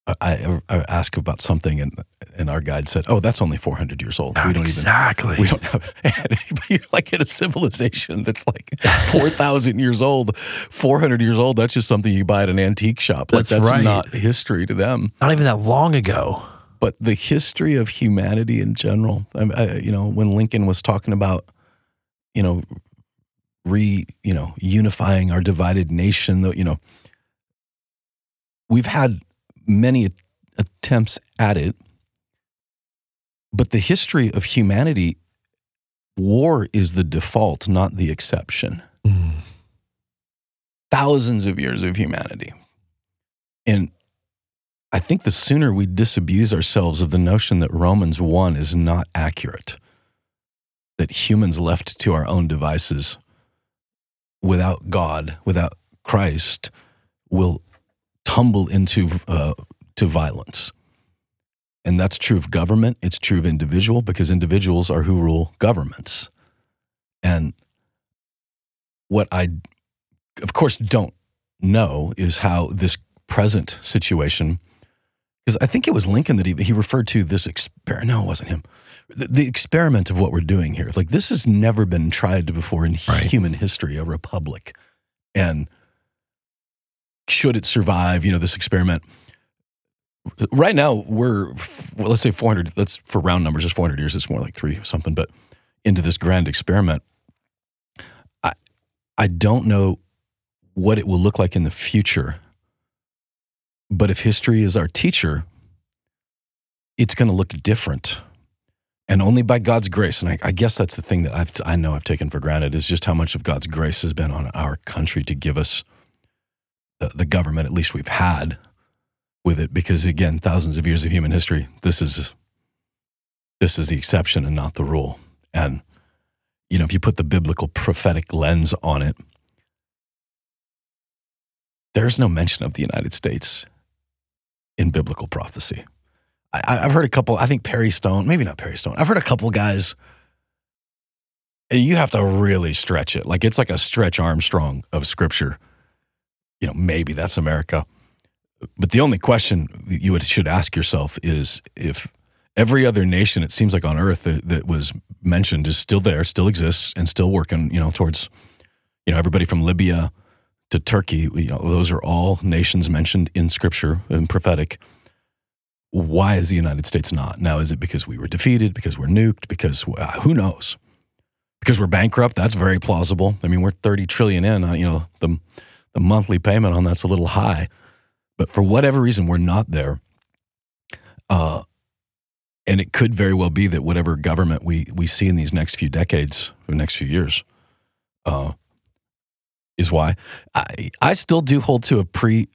uh, I, I, I asked about something, and and our guide said, "Oh, that's only 400 years old. We don't even exactly. we don't have but you're like in a civilization that's like 4,000 years old, 400 years old. That's just something you buy at an antique shop. Like That's that's right. not history to them. Not even that long ago. But the history of humanity in general, I, I, you know, when Lincoln was talking about, you know, re, you know, unifying our divided nation, though, you know, we've had many at- attempts at it. But the history of humanity, war is the default, not the exception. Mm. Thousands of years of humanity. And I think the sooner we disabuse ourselves of the notion that Romans 1 is not accurate, that humans left to our own devices without God, without Christ, will tumble into uh, to violence. And that's true of government. It's true of individual because individuals are who rule governments. And what I, of course, don't know is how this present situation, because I think it was Lincoln that he, he referred to this experiment. No, it wasn't him. The, the experiment of what we're doing here. Like this has never been tried before in Right. human history, a republic. And should it survive, you know, this experiment, right now we're well, let's say 400 let's for round numbers it's 400 years it's more like three or something but into this grand experiment i i don't know what it will look like in the future but if history is our teacher it's going to look different and only by god's grace and I, I guess that's the thing that i've i know i've taken for granted is just how much of god's grace has been on our country to give us the, the government at least we've had with it. Because again thousands of years of human history this is this is the exception and not the rule. And you know if you put the biblical prophetic lens on it there's no mention of the united states in biblical prophecy I, i've heard a couple i think perry stone maybe not perry stone i've heard a couple guys and you have to really stretch it. Like it's like a stretch armstrong of scripture. You know maybe that's america. But the only question you would, should ask yourself is if every other nation it seems like on earth that, that was mentioned is still there, still exists, and still working, you know, towards, you know, everybody from Libya to Turkey, you know, those are all nations mentioned in scripture and prophetic. Why is the United States not? Now, is it because we were defeated, because we're nuked, because uh, who knows? Because we're bankrupt? That's very plausible. I mean, we're 30 trillion in, uh, you know, the, the monthly payment on that's a little high but for whatever reason we're not there uh, and it could very well be that whatever government we, we see in these next few decades or next few years uh, is why I, I still do hold to a pre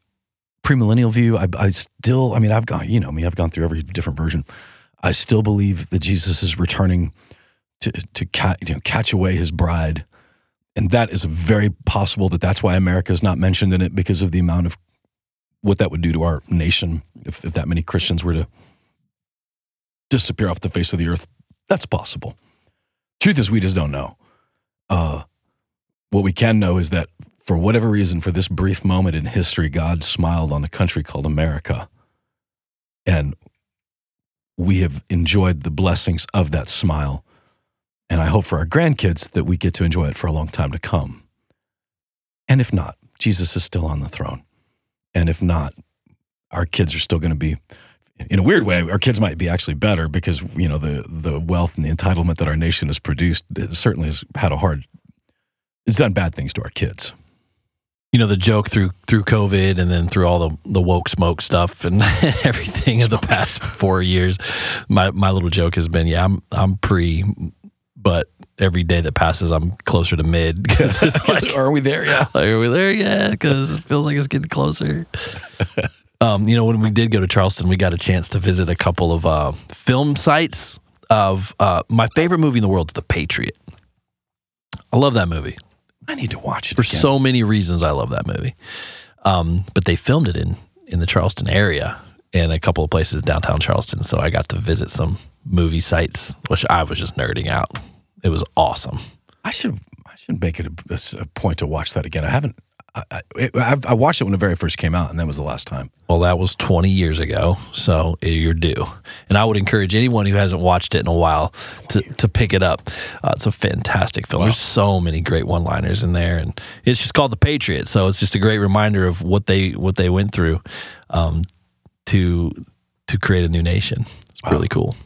premillennial view I, I still i mean i've gone you know me i've gone through every different version i still believe that jesus is returning to, to ca- you know, catch away his bride and that is very possible that that's why america is not mentioned in it because of the amount of what that would do to our nation if, if that many Christians were to disappear off the face of the earth. That's possible. Truth is, we just don't know. Uh, what we can know is that for whatever reason, for this brief moment in history, God smiled on a country called America. And we have enjoyed the blessings of that smile. And I hope for our grandkids that we get to enjoy it for a long time to come. And if not, Jesus is still on the throne. And if not, our kids are still going to be, in a weird way, our kids might be actually better because you know the the wealth and the entitlement that our nation has produced certainly has had a hard. It's done bad things to our kids. You know the joke through through COVID and then through all the the woke smoke stuff and everything of the past four years. My my little joke has been, yeah, I'm I'm pre, but every day that passes, I'm closer to mid because it's like are we there? Yeah. Like, are we there Yeah, Because it feels like it's getting closer. um, you know, when we did go to Charleston, we got a chance to visit a couple of uh, film sites of uh, my favorite movie in the world, is The Patriot. I love that movie I need to watch it for again. so many reasons. I love that movie. Um, but they filmed it in in the Charleston area and a couple of places downtown Charleston, so I got to visit some movie sites, which I was just nerding out. It was awesome. I should I should make it a, a point to watch that again. I haven't. I, I, I watched it when it very first came out, and that was the last time. Well, that was 20 years ago, so you're due. And I would encourage anyone who hasn't watched it in a while to, to pick it up. Uh, it's a fantastic film. There's so many great one-liners in there, and it's just called The Patriot. So it's just a great reminder of what they what they went through um, to to create a new nation. It's really cool.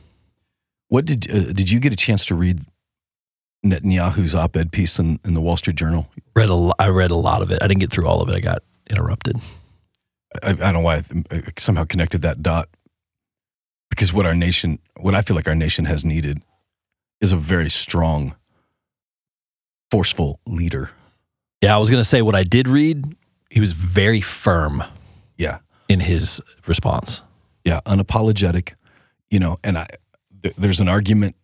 What did uh, did you get a chance to read Netanyahu's op-ed piece in, in the Wall Street Journal? Read a I read a lot of it. I didn't get through all of it. I got interrupted. I, I don't know why I, I somehow connected that dot because what our nation, what I feel like our nation has needed, is a very strong, forceful leader. Yeah, I was gonna say what I did read. He was very firm Yeah, in his response. yeah, unapologetic. You know, and I th- there's an argument.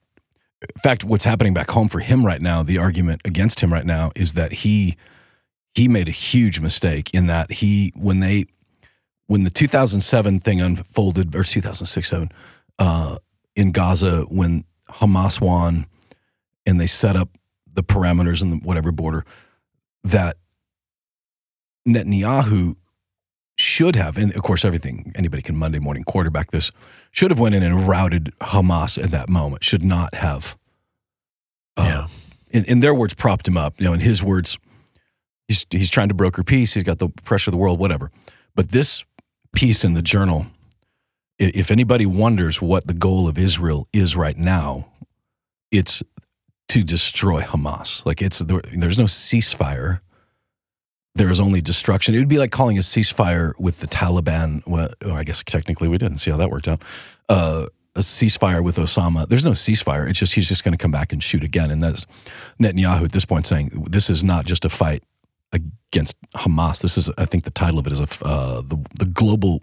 In fact, what's happening back home for him right now, the argument against him right now is that he he made a huge mistake in that he when they when the 2007 thing unfolded or 2006 7 uh, in Gaza when Hamas won and they set up the parameters and whatever border that Netanyahu should have, and of course, everything anybody can Monday morning quarterback this should have went in and routed Hamas at that moment. Should not have. Uh, in, in their words, propped him up. You know, in his words, he's he's trying to broker peace. He's got the pressure of the world, whatever. But this piece in the journal, if anybody wonders what the goal of Israel is right now, it's to destroy Hamas. Like it's there's no ceasefire there is only destruction. It would be like calling a ceasefire with the Taliban. Well, oh, I guess technically we didn't see how that worked out. Uh, a ceasefire with Osama. There's no ceasefire. It's just he's just going to come back and shoot again. And that's Netanyahu at this point saying this is not just a fight against Hamas. This is, I think, the title of it is a, uh, the the global.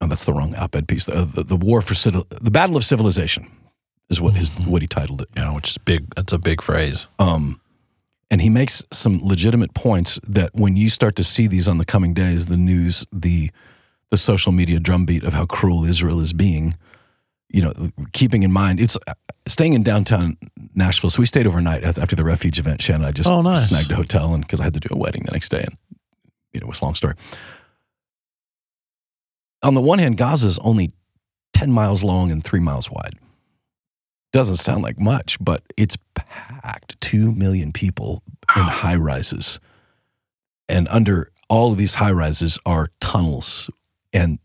No, that's the wrong op-ed piece. The, the, the war for civil, the battle of civilization is what his what he titled it. Yeah, which is big. That's a big phrase. Um, and he makes some legitimate points that when you start to see these on the coming days, the news, the the social media drumbeat of how cruel Israel is being, you know, keeping in mind it's staying in downtown Nashville. So we stayed overnight after the refuge event. Shannon and I just Oh, nice. snagged a hotel and because I had to do a wedding the next day, and you know, it's a long story. On the one hand, Gaza is only ten miles long and three miles wide doesn't sound like much, but it's packed. Two million people in high rises. And under all of these high rises are tunnels. And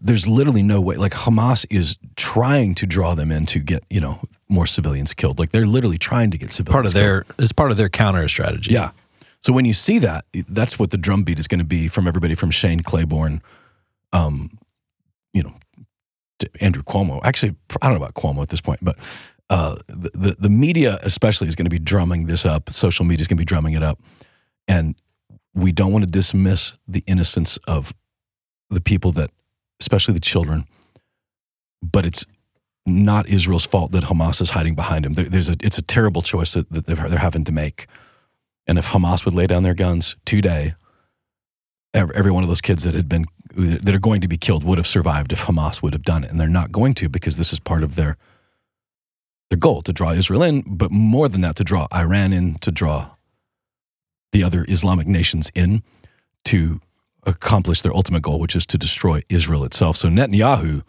there's literally no way. Like Hamas is trying to draw them in to get, you know, more civilians killed. Like they're literally trying to get civilians Part of killed. their it's part of their counter strategy. Yeah. So when you see that, that's what the drumbeat is going to be from everybody from Shane Claiborne, um, you know, Andrew Cuomo. Actually, I don't know about Cuomo at this point, but uh, the, the the media especially is going to be drumming this up. Social media is going to be drumming it up, and we don't want to dismiss the innocence of the people that, especially the children. But it's not Israel's fault that Hamas is hiding behind him. There, there's a it's a terrible choice that, that they're, they're having to make. And if Hamas would lay down their guns today, every, one of those kids that had been that are going to be killed would have survived if Hamas would have done it, and they're not going to because this is part of their their goal to draw Israel in, but more than that, to draw Iran in, to draw the other Islamic nations in, to accomplish their ultimate goal, which is to destroy Israel itself. So Netanyahu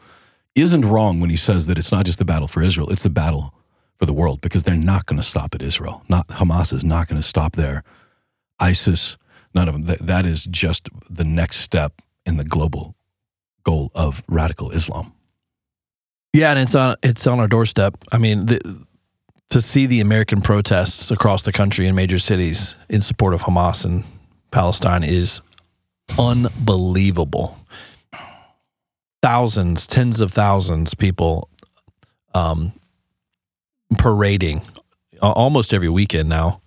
isn't wrong when he says that it's not just the battle for Israel; it's the battle for the world because they're not going to stop at Israel. Not Hamas is not going to stop there. ISIS, none of them. That, is just the next step in the global goal of radical Islam. Yeah, and it's on it's on our doorstep. I mean, the, to see the American protests across the country in major cities in support of Hamas and Palestine is unbelievable. Thousands, tens of thousands people um, parading almost every weekend now.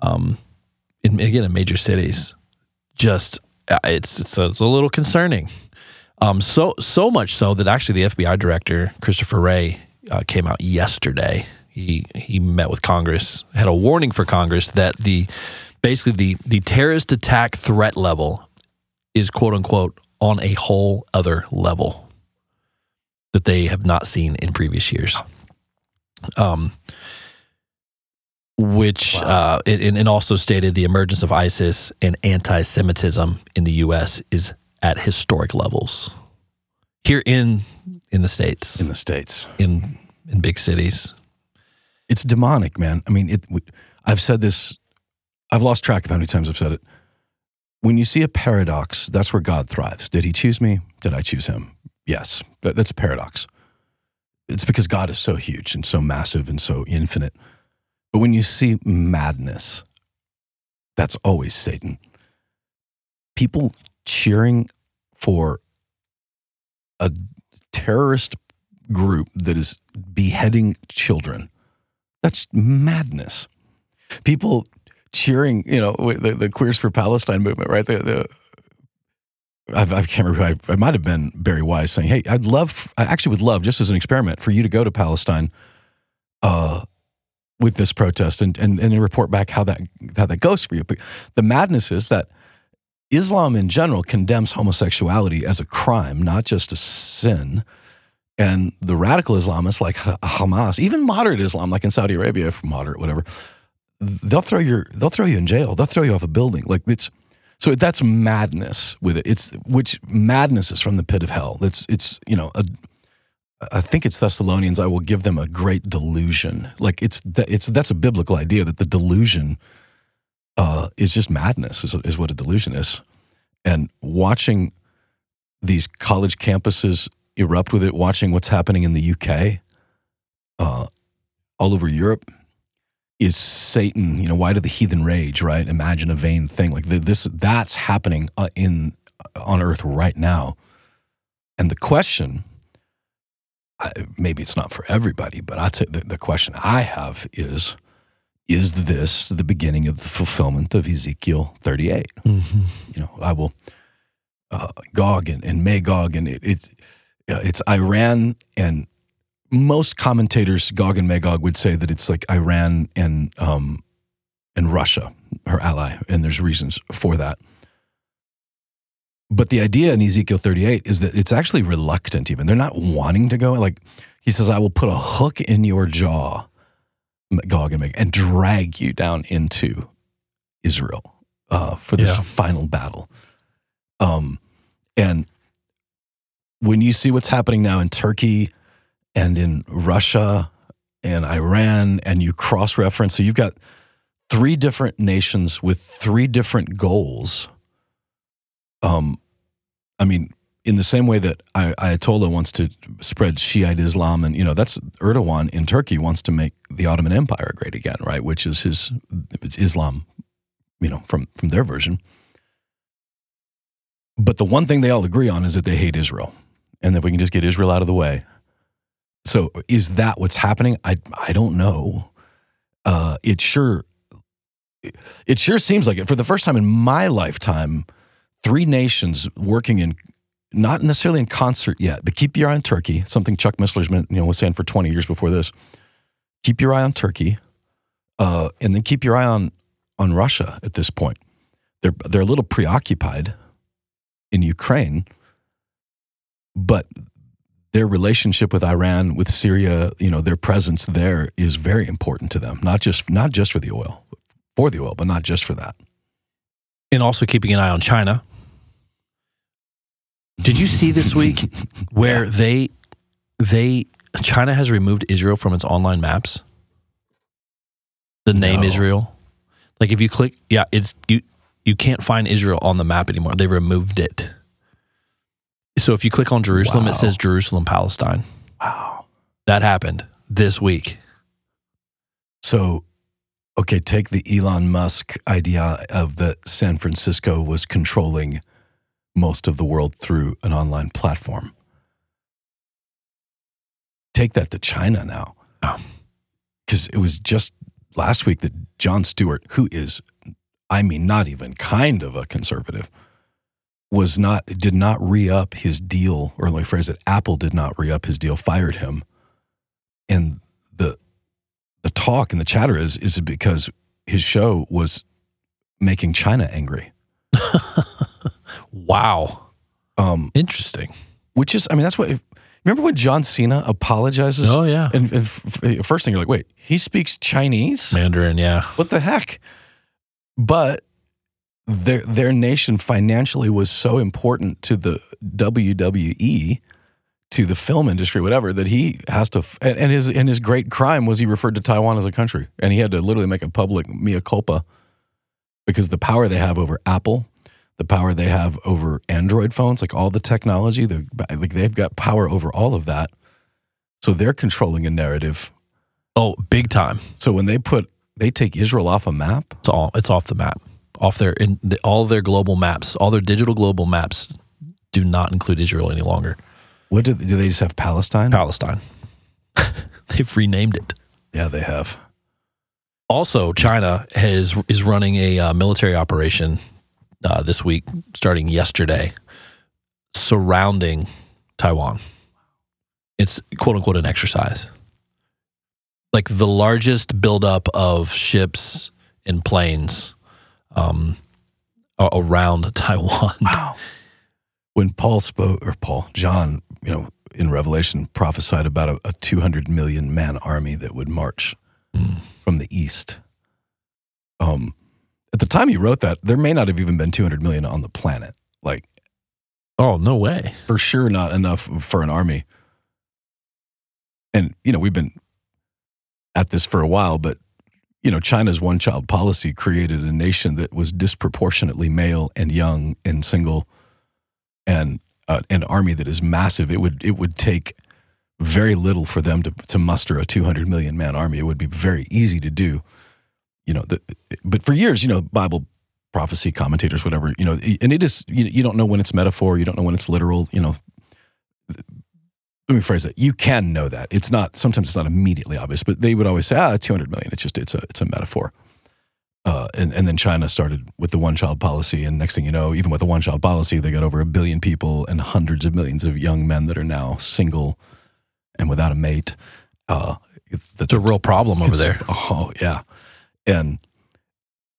Um, in, again, in major cities, just uh, it's it's a, it's a little concerning. Um, so so much so that actually the FBI director Christopher Wray uh, came out yesterday. He he met with Congress, had a warning for Congress that the basically the the terrorist attack threat level is quote unquote on a whole other level. that they have not seen in previous years. Um, which uh, it, and also stated the emergence of ISIS and anti-Semitism in the U.S. is at historic levels here in in the states in the states. in in big cities. It's demonic, man. I mean, it. I've said this. I've lost track of how many times I've said it. When you see a paradox, that's where God thrives. Did He choose me? Did I choose Him? Yes, That- that's a paradox. It's because God is so huge and so massive and so infinite. But when you see madness, that's always Satan. People cheering for a terrorist group that is beheading children. That's madness. People cheering, you know, the, the Queers for Palestine movement, right? The, the I can't remember. I, I might have been Bari Weiss saying, "Hey, I'd love, I actually would love, just as an experiment, for you to go to Palestine, uh, with this protest and and and report back how that how that goes for you." But the madness is that Islam in general condemns homosexuality as a crime, not just a sin. And the radical Islamists like Hamas, even moderate Islam, like in Saudi Arabia, if moderate, whatever, they'll throw your they'll throw you in jail. They'll throw you off a building. Like it's so that's madness with it. It's which madness is from the pit of hell. It's it's you know a, I think it's Thessalonians. I will give them a great delusion. Like it's it's that's a biblical idea that the delusion uh, is just madness. Is, is what a delusion is. And watching these college campuses erupt with it, watching what's happening in the UK, uh, all over Europe, is Satan. You know, why do the heathen rage? Right? Imagine a vain thing like th- this. That's happening uh, in on Earth right now. And the question, I, maybe it's not for everybody, but I'd say the, the question I have is: Is this the beginning of the fulfillment of Ezekiel thirty-eight? you know, I will uh, Gog and, and Magog, and it, it's uh, it's Iran and most commentators, Gog and Magog, would say that it's like Iran and um, and Russia, her ally, and there's reasons for that. But the idea in Ezekiel 38 is that it's actually reluctant. Even they're not wanting to go. Like he says, "I will put a hook in your jaw, Gog and Magog, and drag you down into Israel uh, for this Yeah. final battle." Um, and when you see what's happening now in Turkey and in Russia and Iran, and you cross reference, so you've got three different nations with three different goals. Um, I mean, in the same way that Ayatollah wants to spread Shiite Islam, and you know that's Erdogan in Turkey wants to make the Ottoman Empire great again, right? Which is his, it's Islam, you know, from from their version. But the one thing they all agree on is that they hate Israel, and that we can just get Israel out of the way. So, is that what's happening? I I don't know. Uh, it sure it sure seems like it. For the first time in my lifetime, three nations working in not necessarily in concert yet, but keep your eye on Turkey. Something Chuck Missler's been you know was saying for twenty years before this. Keep your eye on Turkey, uh, and then keep your eye on on Russia. At this point, they're they're a little preoccupied in Ukraine, but their relationship with Iran, with Syria, you know, their presence there is very important to them. Not just not just for the oil, for the oil, but not just for that. and also keeping an eye on China. Did you see this week where they they China has removed Israel from its online maps? The name No. Israel. Like if you click yeah, it's you you can't find Israel on the map anymore. They removed it. So if you click on Jerusalem, Wow. it says Jerusalem, Palestine. Wow. That happened this week. So, okay, take the Elon Musk idea of that San Francisco was controlling most of the world through an online platform. Take that to China now. Oh. Because it was just last week that Jon Stewart, who is, I mean, not even kind of a conservative, was not, did not re up his deal, or let me phrase it, Apple did not re up his deal, fired him. And the, the talk and the chatter is is because his show was making China angry. Wow. Um, Interesting. which is, I mean, that's what. Remember when John Cena apologizes? Oh, yeah. And, and f- first thing you're like, wait, he speaks Chinese? Mandarin, yeah. What the heck? But their their nation financially was so important to the WWE, to the film industry, whatever, that he has to. And and his and his great crime was he referred to Taiwan as a country, and he had to literally make a public mea culpa because the power they have over Apple, the power they have over Android phones, like all the technology, like they've got power over all of that. So they're controlling a narrative. Oh, big time. So when they put they take Israel off a map, It's all it's off the map. Off their in the, all their global maps, all their digital global maps do not include Israel any longer. what do, they, do they just have Palestine? Palestine. They've renamed it. yeah, they have. Also, China has is running a uh, military operation uh, this week, starting yesterday, surrounding Taiwan. It's quote unquote an exercise, like the largest buildup of ships and planes um, around Taiwan. Wow. When Paul spoke, or Paul, John, you know, in Revelation prophesied about a, a 200 million man army that would march Mm. from the east. Um, at the time he wrote that, there may not have even been 200 million on the planet. Like, Oh no way! for sure, not enough for an army. And, you know, we've been at this for a while, but, you know, China's one child policy created a nation that was disproportionately male and young and single and uh, an army that is massive. It would, it would take very little for them to, to muster a 200 million man army. It would be very easy to do, you know, the, but for years, you know, Bible prophecy commentators, whatever, you know, and it is, you, you don't know when it's metaphor, you don't know when it's literal, you know. Let me phrase it. You can know that. It's not, sometimes it's not immediately obvious, but they would always say, ah, 200 million. It's just, it's a, it's a metaphor. Uh, and, and then China started with the one child policy. And next thing you know, even with the one child policy, they got over a billion people and hundreds of millions of young men that are now single and without a mate. Uh, that It's a real problem over there. Oh yeah, and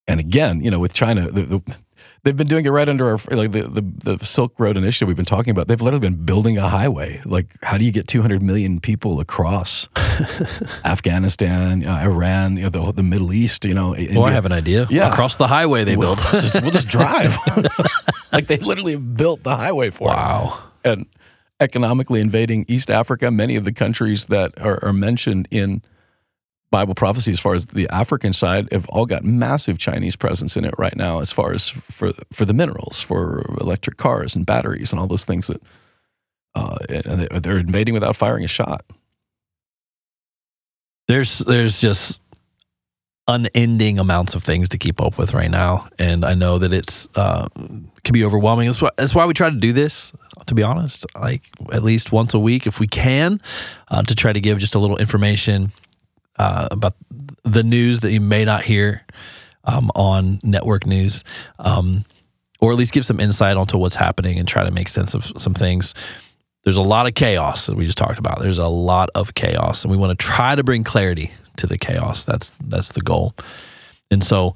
and again, you know, with China, the, the, they've been doing it right under our like the, the the Silk Road initiative we've been talking about. They've literally been building a highway. Like, how do you get 200 million people across Afghanistan, uh, Iran, you know, the the Middle East? You know, Well, India? I have an idea. Yeah. across the highway they We'll built. just, we'll just drive. like they literally built the highway for it wow. and economically invading East Africa. Many of the countries that are, are mentioned in Bible prophecy, as far as the African side, have all got massive Chinese presence in it right now, as far as for for the minerals, for electric cars and batteries and all those things that uh, they- they're invading without firing a shot. there's there's just unending amounts of things to keep up with right now, and I know that it's uh, can be overwhelming. That's why that's why we try to do this. To be honest, like at least once a week if we can, uh, to try to give just a little information uh, about the news that you may not hear um, on network news, um, or at least give some insight onto what's happening and try to make sense of some things there's a lot of chaos that we just talked about. There's a lot of chaos, and we want to try to bring clarity to the chaos. That's that's the goal. And so,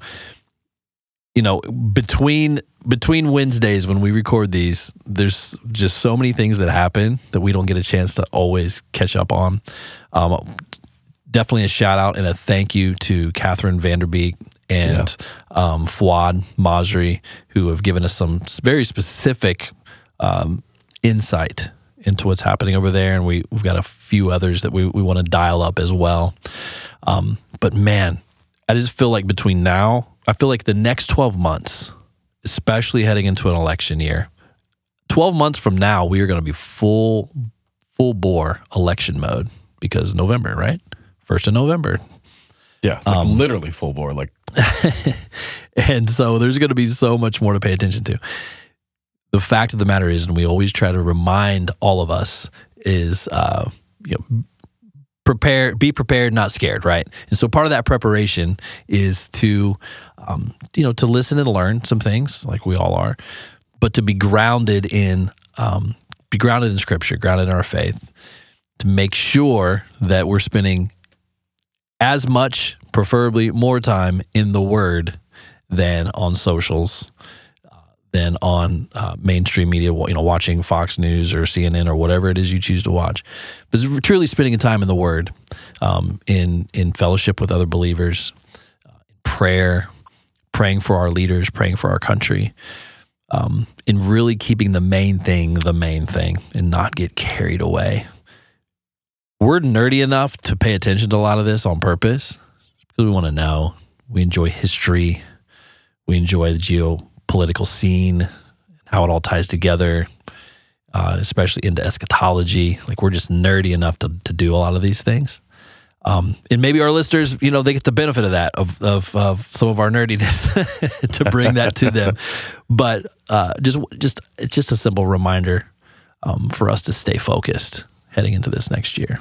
you know, between between Wednesdays when we record these, there's just so many things that happen that we don't get a chance to always catch up on. Um, definitely a shout out and a thank you to Catherine Vanderbeek and um, Fouad Masri, who have given us some very specific um, insight into what's happening over there. And we, we've got a few others that we, we want to dial up as well. Um, but man, I just feel like between now, I feel like the next 12 months, especially heading into an election year, 12 months from now, we are going to be full, full bore election mode because November, right? First of November. Yeah, like literally full bore. Like and so there's going to be so much more to pay attention to. The fact of the matter is, and we always try to remind all of us, is uh, you know, prepare, be prepared, not scared, right? And so part of that preparation is to, um, you know, to listen and learn some things, like we all are, but to be grounded in, um, be grounded in Scripture, grounded in our faith, to make sure that we're spending as much, preferably more time in the Word than on socials. Uh, than on uh, mainstream media, you know, watching Fox News or CNN or whatever it is you choose to watch. But truly spending time in the Word, um, in in fellowship with other believers, uh, prayer, praying for our leaders, praying for our country, um, in really keeping the main thing the main thing and not get carried away. We're nerdy enough to pay attention to a lot of this on purpose because we want to know. We enjoy history. We enjoy the geopolitical scene, how it all ties together, uh, especially into eschatology. Like we're just nerdy enough to, to do a lot of these things. Um, and maybe our listeners, you know, they get the benefit of that, of, of, of some of our nerdiness to bring that to them. But uh, just, just, it's just a simple reminder um, for us to stay focused heading into this next year.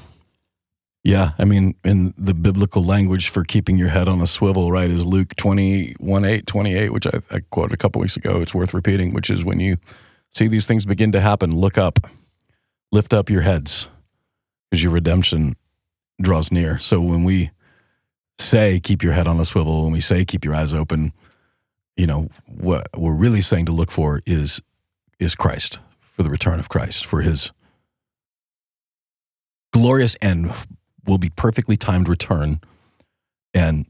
Yeah, I mean, in the biblical language for keeping your head on a swivel, right, is Luke 21 8, 28, which I, I quoted a couple weeks ago. It's worth repeating, which is when you see these things begin to happen, look up, lift up your heads, because your redemption draws near. So when we say keep your head on a swivel, when we say keep your eyes open, you know, what we're really saying to look for is is Christ, for the return of Christ, for his glorious and will be perfectly timed return. And,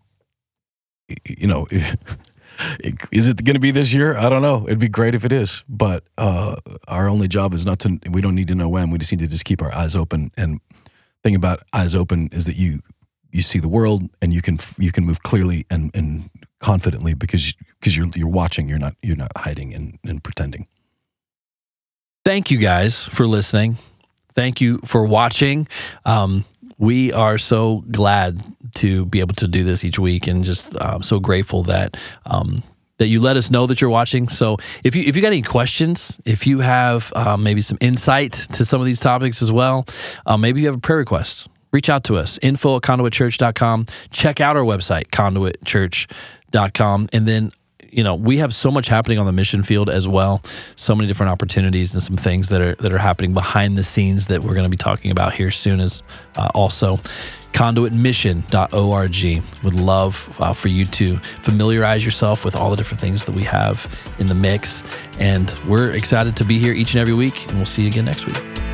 you know, is it going to be this year? I don't know. It'd be great if it is. But uh, our only job is not to, we don't need to know when. We just need to just keep our eyes open. And thing about eyes open is that you, you see the world and you can, you can move clearly and, and confidently because, because you're, you're watching, you're not, you're not hiding and, and pretending. Thank you guys for listening. Thank you for watching. Um, we are so glad to be able to do this each week and just uh, so grateful that um, that you let us know that you're watching. So if you if you got any questions, if you have um, maybe some insight to some of these topics as well, um, maybe you have a prayer request, reach out to us, info at conduitchurch.com. Check out our website, conduitchurch.com. And then you know we have so much happening on the mission field as well. So many different opportunities and some things that are that are happening behind the scenes that we're going to be talking about here soon as uh, also. conduitmission.org would love uh, for you to familiarize yourself with all the different things that we have in the mix. And we're excited to be here each and every week and we'll see you again next week